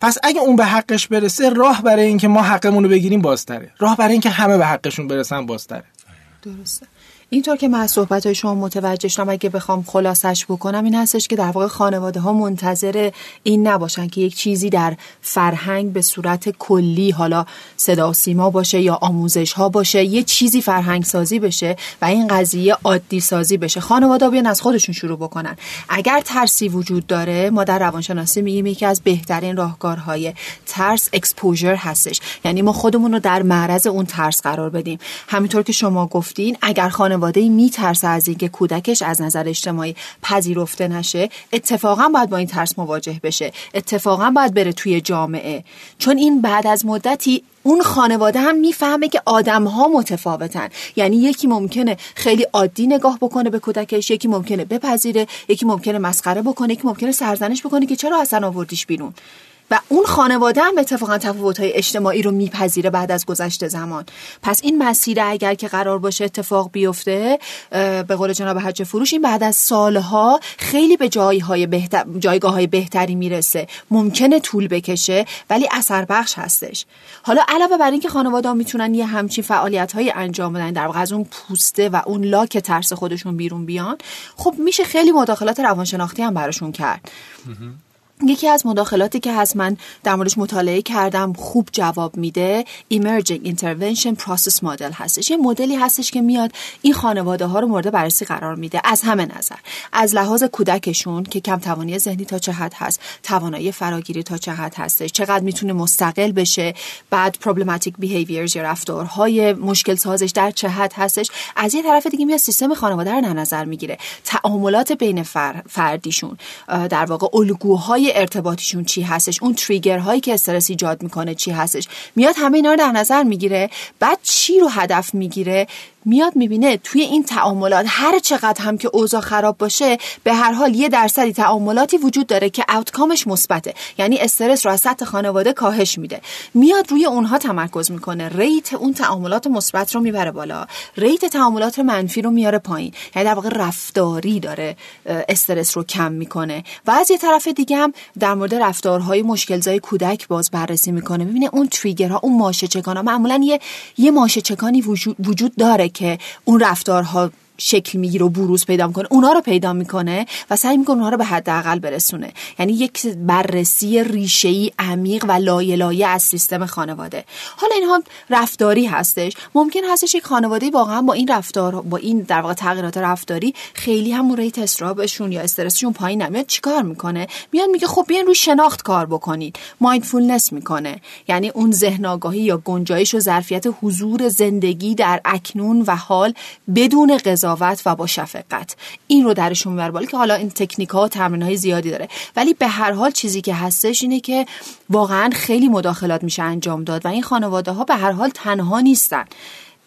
پس اگه اون به حقش برسه راه برای اینکه ما حقمون رو بگیریم بازتره. راه برای اینکه همه به حقشون برسن بازتره. درسته. اینطور که من از صحبت های شما متوجه شدم اگه بخوام خلاصش بکنم این هستش که در واقع خانواده ها منتظر این نباشن که یک چیزی در فرهنگ به صورت کلی حالا صدا و سیما باشه یا آموزش ها باشه یه چیزی فرهنگ سازی بشه و این قضیه عادی سازی بشه. خانواده بیان از خودشون شروع بکنن. اگر ترسی وجود داره ما در روانشناسی میگیم یکی از بهترین راهکارهای ترس اکسپوژر هستش. یعنی ما خودمون رو در معرض اون ترس قرار بدیم. همینطور که شما گفتین اگر خانواده خانواده میترسه از اینکه کودکش از نظر اجتماعی پذیرفته نشه. اتفاقا باید با این ترس مواجه بشه. اتفاقا باید بره توی جامعه. چون این بعد از مدتی اون خانواده هم می‌فهمه که آدم ها متفاوتن. یعنی یکی ممکنه خیلی عادی نگاه بکنه به کودکش یکی ممکنه بپذیره یکی ممکنه مسخره بکنه یکی ممکنه سرزنش بکنه که چرا اصلا آوردیش بیرون. و اون خانواده هم اتفاقا های اجتماعی رو میپذیره بعد از گذشته زمان. پس این مسیر اگر که قرار باشه اتفاق بیفته به قول جناب حج فروش این بعد از سالها خیلی به جایهای بهتر جایگاه های بهتری می‌رسه. ممکنه طول بکشه ولی اثر بخش هستش. حالا علاوه بر اینکه خانواده ها می‌تونن یه همچین فعالیت های انجام بدن در واقع از اون پوسته و اون لاک ترس خودشون بیرون بیان خب میشه خیلی مداخلات روانشناختی هم براشون کرد. یکی از مداخلاتی که هست من در موردش مطالعه کردم خوب جواب میده Emerging Intervention Process Model هستش. یه مدلی هستش که میاد این خانواده ها رو مورد بررسی قرار میده. از همه نظر. از لحاظ کودکشون که کم توانی ذهنی تا چه حد هست توانایی فراگیری تا چه حد هستش چقدر می‌تونه مستقل بشه بعد problematic behaviors یا رفتارهای مشکل سازش در چه حد هستش. از یه طرف دیگه میاد سیستم خانواده رو در نظر می‌گیره. تعاملات بین فردیشون در واقع الگوهای ارتباطیشون چی هستش اون تریگر هایی که استرس ایجاد می‌کنه چی هستش. میاد همه اینا رو در نظر می‌گیره بعد چی رو هدف می‌گیره؟ میاد می‌بینه توی این تعاملات هر چقدر هم که اوضاع خراب باشه به هر حال یه درصدی تعاملاتی وجود داره که اوتکامش مثبته. یعنی استرس رو از سطح خانواده کاهش میده. میاد روی اونها تمرکز می‌کنه. ریت اون تعاملات مثبت رو می‌بره بالا. ریت تعاملات منفی رو میاره پایین. یعنی در واقع رفتاری داره استرس رو کم می‌کنه. و از یه طرف دیگه هم در مورد رفتارهای مشکلزای کودک باز بررسی می‌کنه. می‌بینه اون تریگرها اون ماشه چکان معمولا یه یه ماشه چکانی وجود داره که اون رفتارها شکل می‌گیره و بروز پیدا می‌کنه. اونا رو پیدا می‌کنه و سعی می‌کنه اونها رو به حداقل برسونه. یعنی یک بررسی ریشه ای عمیق و لایه لایه از سیستم خانواده. حالا اینها رفتاری هستش. ممکن هستش یک خانواده واقعا با این رفتار با این در واقع تغییرات رفتاری خیلی هم ریت استرابشون یا استرسشون پایین نمیاد. چیکار می‌کنه؟ میاد میگه خب بیاین روی شناخت کار بکنید. مایندفولنس می‌کنه. یعنی اون ذهن آگاهی یا گنجایش و ظرفیت حضور زندگی در اکنون و حال بدون قضا و با شفقت. این رو درشون می‌بره بالا که حالا این تکنیک ها و تمرین های زیادی داره. ولی به هر حال چیزی که هستش اینه که واقعا خیلی مداخلات میشه انجام داد و این خانواده ها به هر حال تنها نیستن.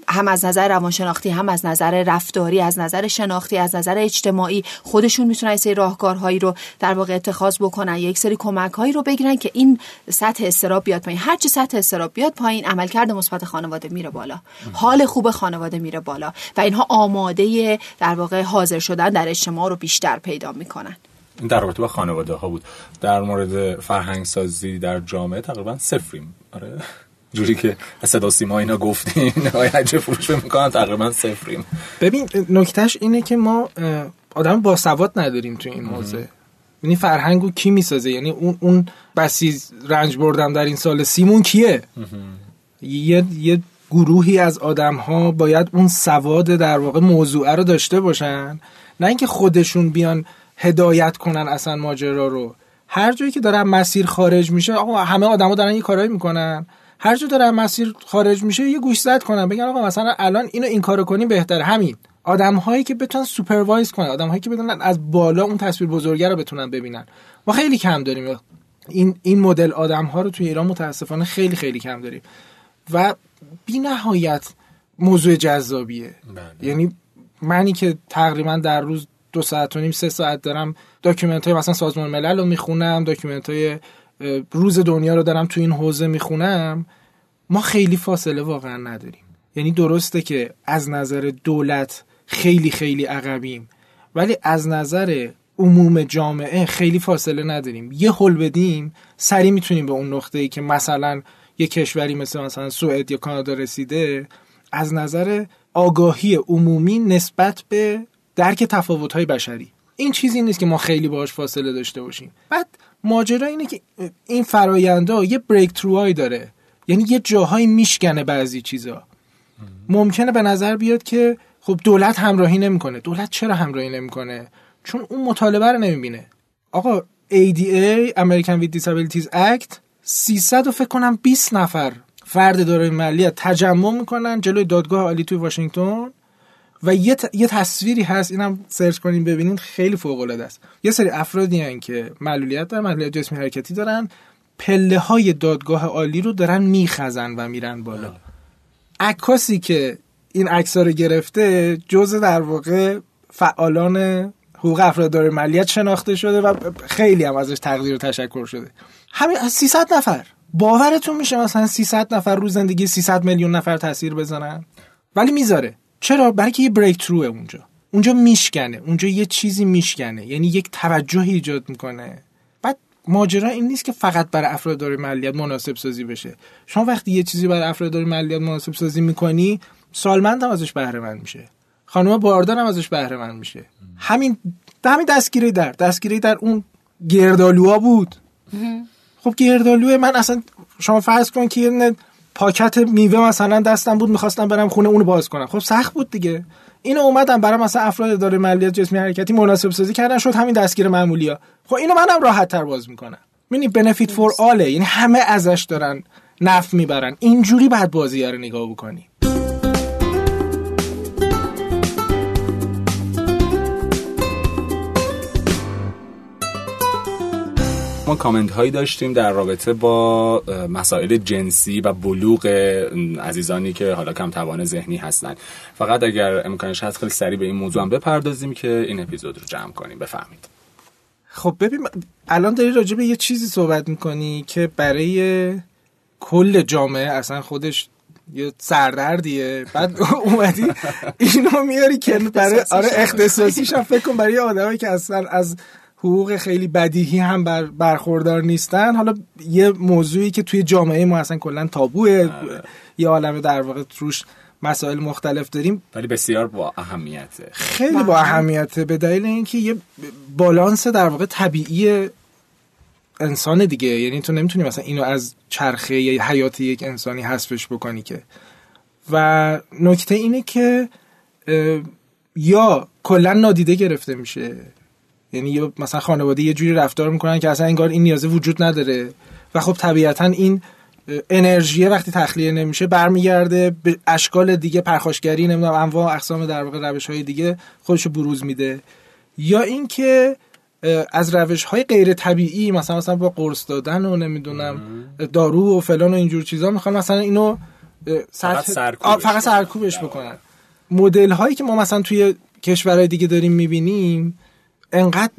هم از نظر روانشناختی هم از نظر رفتاری از نظر شناختی از نظر اجتماعی خودشون می‌تونن سری راهکارهایی رو در واقع اتخاذ بکنن یک سری کمک هایی رو بگیرن که این سطح استراب بیاد پایین. هر چی سطح استراب بیاد پایین عملکرد مثبت خانواده میره بالا. حال خوب خانواده میره بالا. و اینها آماده در واقع حاضر شدن در اجتماع رو بیشتر پیدا می‌کنن. این در رابطه با خانواده ها بود. در مورد فرهنگ سازی در جامعه تقریبا صفریم. آره. جوری که صدا سیما اینا گفتین حج فروش می‌کنن تقریبا صفریم. ببین نکتهش اینه که ما آدم با سواد نداریم تو این حوزه یعنی فرهنگو کی می‌سازه؟ یعنی اون اون بسی رنج بردم در این سال سیمون کیه؟ یه یه گروهی از آدم ها باید اون سواد در واقع موضوعه رو داشته باشن. نه اینکه خودشون بیان هدایت کنن اصلا ماجرا رو. هر جایی که دارن مسیر خارج میشه آقا همه آدما دارن یه کارایی می‌کنن. هر جا داره مسیر خارج میشه یه گوش زد کنن بگن آقا مثلا الان اینو این کارو کنیم بهتره. همین. آدم هایی که بتونن سوپروایز کنن آدم هایی که بتونن از بالا اون تصویر بزرگه رو بتونن ببینن. ما خیلی کم داریم. این این مدل آدم ها رو توی ایران متاسفانه خیلی خیلی کم داریم. و بی نهایت موضوع جذابیه. بله. یعنی منی که تقریبا در روز دو ساعت و نیم سه ساعت دارم document های مثلا سازمان ملل رو می‌خونم document های روز دنیا رو دارم تو این حوزه می‌خونم ما خیلی فاصله واقعا نداریم. یعنی درسته که از نظر دولت خیلی خیلی عقبیم ولی از نظر عموم جامعه خیلی فاصله نداریم. یه هل بدیم سریع می‌تونیم به اون نقطه ای که مثلا یه کشوری مثل مثلا سوئد یا کانادا رسیده از نظر آگاهی عمومی نسبت به درک تفاوت‌های بشری. این چیزی نیست که ما خیلی باهاش فاصله داشته باشیم. بعد ماجرا اینه که این فراینده یه بریک داره. یعنی یه جاهایی میشکنه بعضی چیزا. ممکنه به نظر بیاد که خب دولت همراهی نمی‌کنه. دولت چرا همراهی نمی‌کنه؟ چون اون مطالبه رو نمی‌بینه. آقا ADA American with Disabilities Act 300 و فکر کنم 20 نفر فرد دارای ملی تجمع می‌کنن جلوی دادگاه عالی توی واشنگتن. و یه, یه تصویری هست اینم سرچ کنین ببینین خیلی فوق العاده است. یه سری افرادی هن که معلولیت دارن معلولیت جسمی حرکتی دارن پله های دادگاه عالی رو دارن میخزن و میرن بالا. عکاسی که این عکس رو گرفته جز در واقع فعالان حقوق افراد داره ملیت شناخته شده و خیلی هم ازش تقدیر و تشکر شده. همین از 300 نفر. باورتون میشه مثلا 300 نفر رو زندگی 300 میلیون نفر تاثیر بزنن ولی می‌ذاره. چرا؟ برای که یه بریک تروه اونجا. اونجا میشکنه. اونجا یه چیزی میشکنه. یعنی یک توجهی ایجاد می‌کنه. بعد ماجرا این نیست که فقط برای افراد داره ملیت مناسب سازی بشه. شما وقتی یه چیزی برای افراد داره ملیت مناسب سازی می‌کنی سالمند هم ازش بهره مند میشه. خانم باردار هم ازش بهره مند میشه. همین همین دستگیری در. دستگیری در اون گردالوها بود. خب گردالوه من اصلا شما فرض کن که پاکت میوه مثلا دستم بود می‌خواستم برم خونه اونو باز کنم. خب سخت بود دیگه. اینو اومدم برای مثلا افراد داره ملیت جسمی حرکتی مناسب سازی کردن شد همین دستگیر معمولی ها. خب اینو منم راحت تر باز می‌کنم. می‌بینی بنفیت فور آله یعنی همه ازش دارن نفع می‌برن. اینجوری بعد بازی رو نگاه بکنی. ما کامنت هایی داشتیم در رابطه با مسائل جنسی و بلوغ عزیزانی که حالا کم توان ذهنی هستن. فقط اگر امکانش هست خیلی سریع به این موضوع هم بپردازیم که این اپیزود رو جمع کنیم. بفهمید خب ببین الان داری راجع به یه چیزی صحبت می‌کنی که برای کل جامعه اصلا خودش یه سردردیه. بعد اومدی اینو میاری که برای آره اختصاصیش هم فکر کن برای آدمایی که اصلا از حقوق خیلی بدیهی هم بر برخوردار نیستن. حالا یه موضوعی که توی جامعه ما اصلا کلا تابوه. آره. یه عالمه در واقع روش مسائل مختلف داریم. ولی بسیار با اهمیته. خیلی با اهمیته. به دلیل اینکه یه بالانس در واقع طبیعی انسان دیگه. یعنی تو نمی‌تونی مثلا اینو از چرخه یا حیات یک انسانی حذفش بکنی که. و نکته اینه که یا کلا نادیده گرفته میشه. یعنی مثلا خانواده یه جوری رفتار می‌کنن که اصلا انگار این نیازه وجود نداره. و خب طبیعتا این انرژی وقتی تخلیه نمیشه برمیگرده به اشکال دیگه پرخاشگری نمی‌دونم انواع اقسام در واقع روش های دیگه خودشو بروز میده. یا اینکه از روش های غیر طبیعی مثلا مثلا با قرص دادن و نمی‌دونم دارو و فلان و اینجور چیزا می‌خوان مثلا اینو فقط سرکوبش, فقط سرکوبش بکنن. مدل هایی که ما مثلا توی کشورهای دیگه داریم می‌بینیم انقدر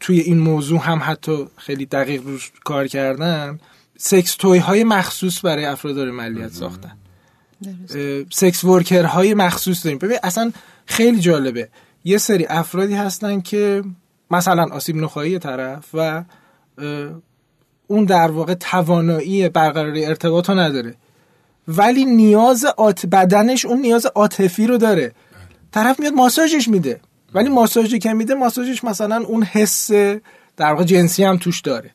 توی این موضوع هم حتی خیلی دقیق روش کار کردن سکس توی های مخصوص برای افراد ملیت ساختن. سکس ورکر های مخصوص داریم. ببین اصلا خیلی جالبه. یه سری افرادی هستن که مثلا آسیب نخواهی طرف و اون در واقع توانایی برقراری ارتباط رو نداره. ولی نیاز آت بدنش اون نیاز عاطفی رو داره. طرف میاد ماساژش میده. ولی ماساژی که میده ماساژش مثلا اون حس در واقع جنسی هم توش داره.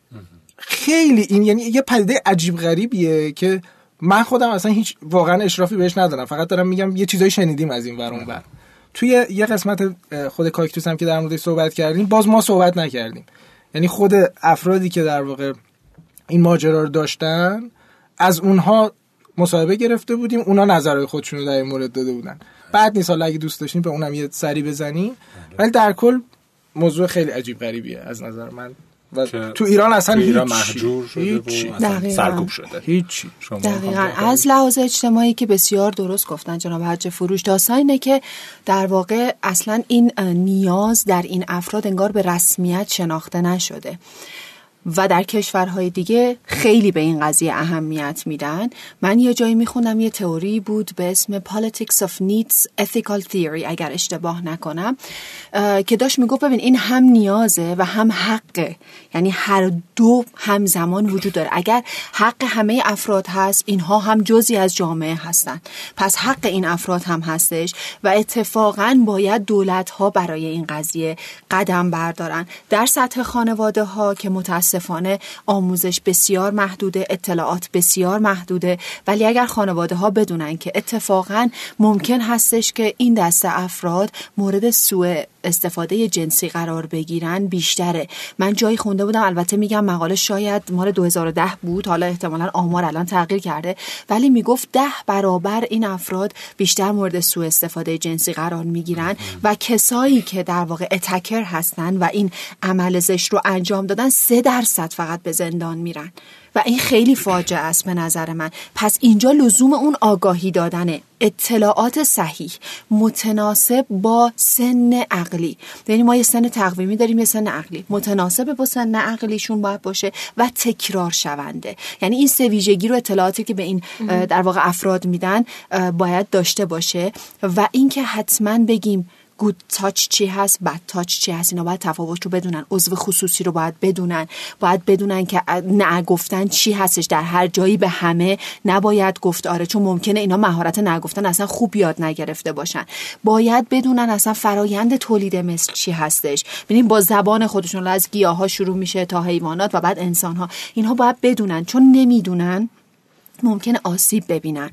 خیلی این یعنی یه پدیده عجیب غریبیه که من خودم اصلا هیچ واقعا اشرافی بهش ندارم. فقط دارم میگم یه چیزایی شنیدیم از این ور اون بر توی یه قسمت خود کاکتوس هم که در موردش صحبت کردیم باز ما صحبت نکردیم. یعنی خود افرادی که در واقع این ماجرا رو داشتن از اونها مصاحبه گرفته بودیم اونا نظرهای خودشون رو در این مورد داده بودن. بعد نیست. حالا اگه دوست داشتیم به اونم یه سری بزنیم. ولی در کل موضوع خیلی عجیب غریبیه از نظر من. و تو ایران اصلا تو ایران محجور شده سرکوب شده. هیچی. دقیقا. از لحاظ اجتماعی که بسیار درست گفتن جناب حج فروش داستان اینه که در واقع اصلا این نیاز در این افراد انگار به رسمیت شناخته نشده. و در کشورهای دیگه خیلی به این قضیه اهمیت میدن. من یه جایی می‌خونم یه تئوری بود به اسم Politics of Needs Ethical Theory اگر اشتباه نکنم که داشت می‌گفت ببین این هم نیازه و هم حقه. یعنی هر دو همزمان وجود داره. اگر حق همه افراد هست اینها هم جزی از جامعه هستن. پس حق این افراد هم هستش و اتفاقا باید دولت ها برای این قضیه قدم بردارن. در سطح خانواده ها که متاسفانه آموزش بسیار محدوده اطلاعات بسیار محدوده. ولی اگر خانواده ها بدونن که اتفاقا ممکن هستش که این دسته افراد مورد سوء استفاده جنسی قرار بگیرن بیشتره. من جایی خونده بودم البته میگم مقاله شاید مال 2010 بود حالا احتمالا آمار الان تغییر کرده. ولی می‌گفت ده برابر این افراد بیشتر مورد سوء استفاده جنسی قرار می‌گیرن و کسایی که در واقع اتکر هستن و این عمل زشت رو انجام دادن سه درصد فقط به زندان میرن. و این خیلی فاجعه است به نظر من. پس اینجا لزوم اون آگاهی دادنه اطلاعات صحیح متناسب با سن عقلی. یعنی ما یه سن تقویمی داریم یه سن عقلی. متناسب با سن عقلیشون باید باشه و تکرار شونده. یعنی این سه ویژگی رو اطلاعاتی که به این در واقع افراد میدن باید داشته باشه. و اینکه حتما بگیم گود تاچ چی هست بد تاچ چی هست اینا باید تفاوت رو بدونن عضو خصوصی رو باید بدونن. باید بدونن که نگفتن چی هستش در هر جایی به همه نباید گفت. آره چون ممکنه اینا مهارت نگفتن اصلا خوب یاد نگرفته باشن. باید بدونن اصلا فرایند تولید مثل چی هستش. ببینیم با زبان خودشون از گیاه ها شروع میشه تا حیوانات و بعد انسان ها اینها باید بدونن چون نمی‌دونن ممکنه آسیب ببینن.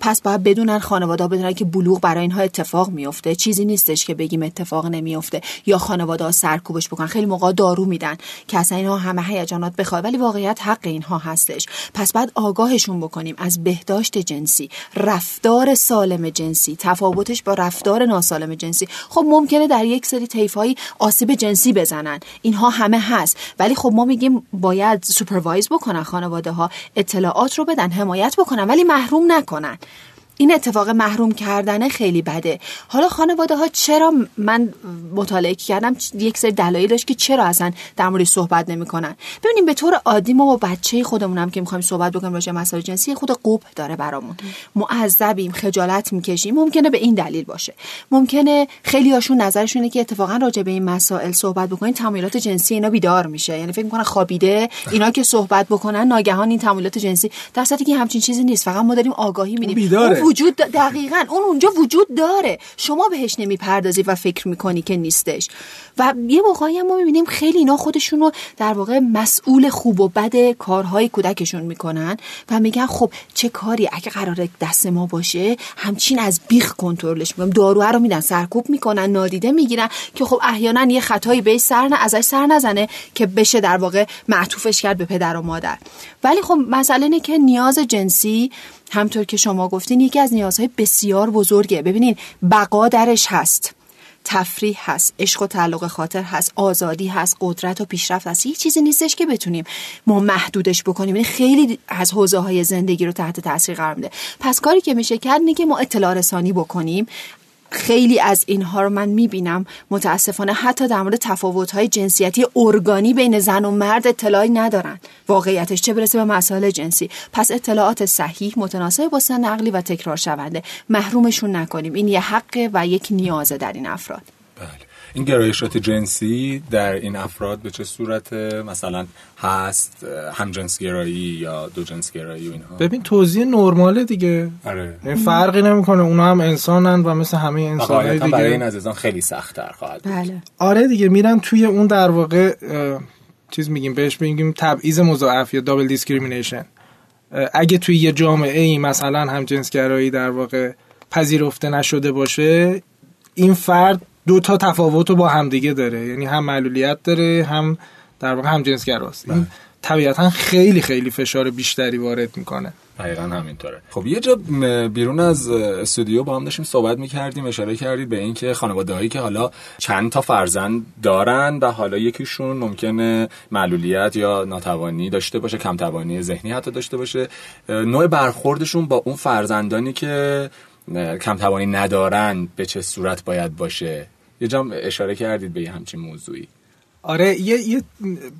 پس باید بدونن خانواده بدونن که بلوغ برای اینها اتفاق میفته چیزی نیستش که بگیم اتفاق نمیفته یا خانواده سرکوبش بکنن. خیلی موقع دارو میدن که اصلا اینها همه هیجانات بخواد. ولی واقعیت حق اینها هستش. پس بعد آگاهشون بکنیم از بهداشت جنسی. رفتار سالم جنسی. تفاوتش با رفتار ناسالم جنسی. خب ممکنه در یک سری طیفایی آسیب جنسی بزنن. اینها همه هست. ولی خب ما میگیم باید سوپروایز بکنن خانواده ها. اطلاعات رو بدن. حمایت بکنن ولی محروم نکنن. این اتفاق محروم کردن خیلی بده. حالا خانواده ها چرا من مطالعه کردم؟ یک سری دلایل داشت که چرا اصلا در مورد صحبت نمی‌کنن. ببینیم به طور عادی ما با بچه خودمونم که می‌خوایم صحبت بکنیم راجع مسائل جنسی خود قوب داره برامون. معذبیم خجالت می‌کشیم. ممکنه به این دلیل باشه. ممکنه خیلی هاشون نظرشونه که اتفاقا راجع به این مسائل صحبت بکنین تمایلات جنسی اینا بیدار میشه. یعنی فکر می‌کنن خوابیده اینا که صحبت بکنن ناگهان این تمایلات جنسی در که همچین چیزی نیست. فقط ما داریم آگاهی میدیم. وجود دقیقا اون اونجا وجود داره. شما بهش نمی‌پردازی و فکر می‌کنی که نیستش. و یه موقعی هم ما می‌بینیم خیلی اینا خودشون رو در واقع مسئول خوب و بد کارهای کودکشون می‌کنن و میگن خب چه کاری؟ اگه قرار دست ما باشه همچین از بیخ کنترلش می‌کنم داروها رو میدن سرکوب می‌کنن نادیده می‌گیرن که خب احیانا یه خطایی به سر نه ازش سر نزنه که بشه در واقع معطوفش کرد به پدر و مادر. ولی خب مسئله اینه که نیاز جنسی همطور که شما گفتین یکی از نیازهای بسیار بزرگه. ببینین بقا درش هست. تفریح هست عشق و تعلق خاطر هست آزادی هست قدرت و پیشرفت هست. هیچ چیزی نیستش که بتونیم ما محدودش بکنیم. یعنی خیلی از حوزه های زندگی رو تحت تاثیر قرار میده. پس کاری که میشه کرد اینه که ما اطلاع رسانی بکنیم. خیلی از اینها رو من می‌بینم. متاسفانه حتی در مورد تفاوت‌های جنسیتی ارگانی بین زن و مرد اطلاعی ندارن. واقعیتش چه برسه به مسائل جنسی؟ پس اطلاعات صحیح متناسب با سن عقلی و تکرار شونده محرومشون نکنیم. این یه حق و یک نیازه در این افراد. این گرایشات جنسی در این افراد به چه صورت مثلا هست همجنسگرایی یا دو جنسگرایی و اینها؟ ببین توضیح نرماله دیگه. آره. این فرقی نمی‌کنه. اونا هم انسانن و مثل همه انسانای دیگه. برای این عزیزان خیلی سخت‌تر خواهد. بله. آره دیگه میرن توی اون در واقع چیز میگیم بهش میگیم تبعیض مضاعف یا double discrimination اگه توی یه جامعه ای مثلا هم جنسگرایی در واقع پذیرفته نشده باشه این فرد دو تا تفاوت رو با همدیگه داره. یعنی هم معلولیت داره هم در واقع هم جنسگراست. این طبیعتا خیلی خیلی فشار بیشتری وارد می‌کنه. دقیقا همینطوره. خب یه جا بیرون از استودیو با هم داشتیم صحبت می‌کردیم اشاره کردید به اینکه خانواده هایی که حالا چند تا فرزند دارن و حالا یکیشون ممکنه معلولیت یا ناتوانی داشته باشه کم توانی ذهنی حتی داشته باشه. نوع برخوردشون با اون فرزندانی که کم توانی ندارن به چه صورت باید باشه؟ یه جا اشاره کردید به یه همچین موضوعی. آره یه یه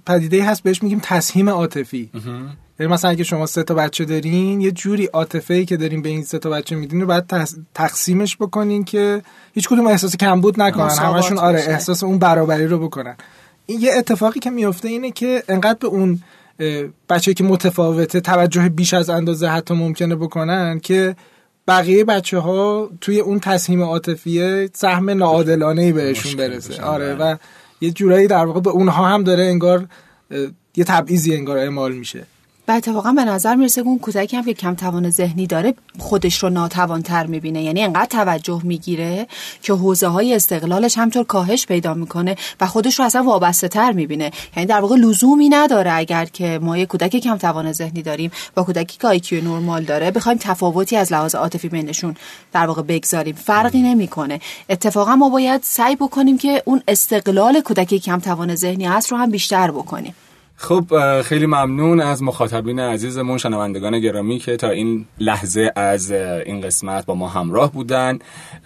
پدیده هست بهش میگیم تسهیم عاطفی. یعنی مثلا اگه شما سه تا بچه دارین یه جوری عاطفه ای که دارین به این سه تا بچه میدین رو باید تس- تقسیمش بکنین که هیچ کدوم احساس کمبود نکنن. همشون آره بشه. احساس اون برابری رو بکنن. این یه اتفاقی که میفته اینه که انقدر به اون بچه که متفاوته توجه بیش از اندازه حتی ممکنه بکنن که بقیه بچه ها توی اون تسهیم عاطفی سهم ناعادلانه ای بهشون برسه آره بله. و یه جورایی در واقع به اونها هم داره انگار یه تبعیضی انگار اعمال میشه و اتفاقا به نظر می‌رسه که اون کودکی هم که کم توان ذهنی داره خودش رو ناتوانتر می‌بینه. یعنی انقدر توجه می‌گیره که حوزه های استقلالش همطور کاهش پیدا می‌کنه و خودش رو اصلا وابسته تر می‌بینه. یعنی در واقع لزومی نداره اگر که ما یه کودک کم توان ذهنی داریم و کودکی که آیکیو نرمال داره بخوایم تفاوتی از لحاظ عاطفی بینشون در واقع بگذاریم. فرقی نمی‌کنه. اتفاقا ما باید سعی بکنیم که اون استقلال کودکی کم توان ذهنی هست رو هم بیشتر بکنیم. خب خیلی ممنون از مخاطبین عزیزمون شنوندگان گرامی که تا این لحظه از این قسمت با ما همراه بودن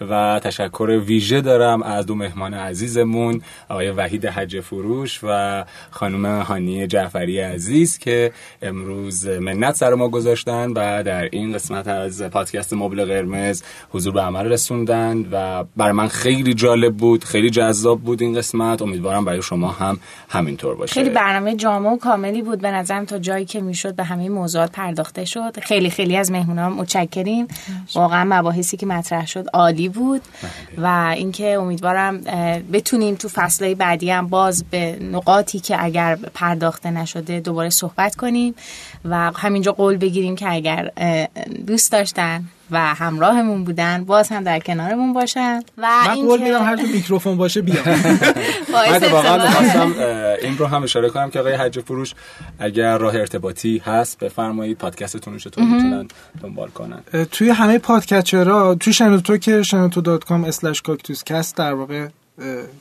و تشکر ویژه دارم از دو مهمان عزیزمون آقای وحید حج فروش و خانم هانی جعفری عزیز که امروز منت سر ما گذاشتن و در این قسمت از پادکست مبل قرمز حضور به عمل رسوندن و برای من خیلی جالب بود خیلی جذاب بود این قسمت. امیدوارم برای شما هم همینطور باشه. خیلی برنامه جامع برنامه کاملی بود به نظرم تا جایی که می‌شد به همه موضوعات پرداخته شد. خیلی خیلی از مهمونان متشکریم. واقعا مباحثی که مطرح شد عالی بود بله. و اینکه امیدوارم بتونیم تو فصلهای بعدی هم باز به نقاطی که اگر پرداخته نشده دوباره صحبت کنیم و همینجا قول بگیریم که اگر دوست داشتن و همراهمون بودن باز هم در کنارمون باشن. و من قول میدم هر میکروفون باشه بیام. من واقعا خواستم این رو هم اشاره کنم که آقای حج فروش اگر راه ارتباطی هست بفرمایید پادکستتون رو چطور می‌تونن دنبال کنن. توی همه podcaster ها توی شنوتو که شنوتو.com/کاکتوس در واقع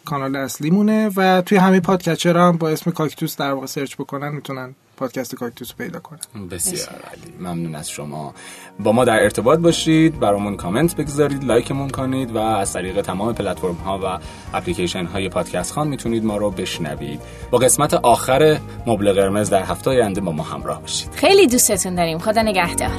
کانال اصلی مونه و توی همه podcaster ها هم با اسم کاکتوس در واقع سرچ بکنن می‌تونن پادکست کاکتوس پیدا کنن بسیار عالی. ممنون از شما. با ما در ارتباط باشید برامون کامنت بگذارید لایکمون کنید و از طریق تمام پلتفرم ها و اپلیکیشن های پادکست خوان می‌تونید ما رو بشنوید. با قسمت آخر مبل قرمز در هفته آینده با ما همراه باشید. خیلی دوستتون داریم. خدا نگهدار.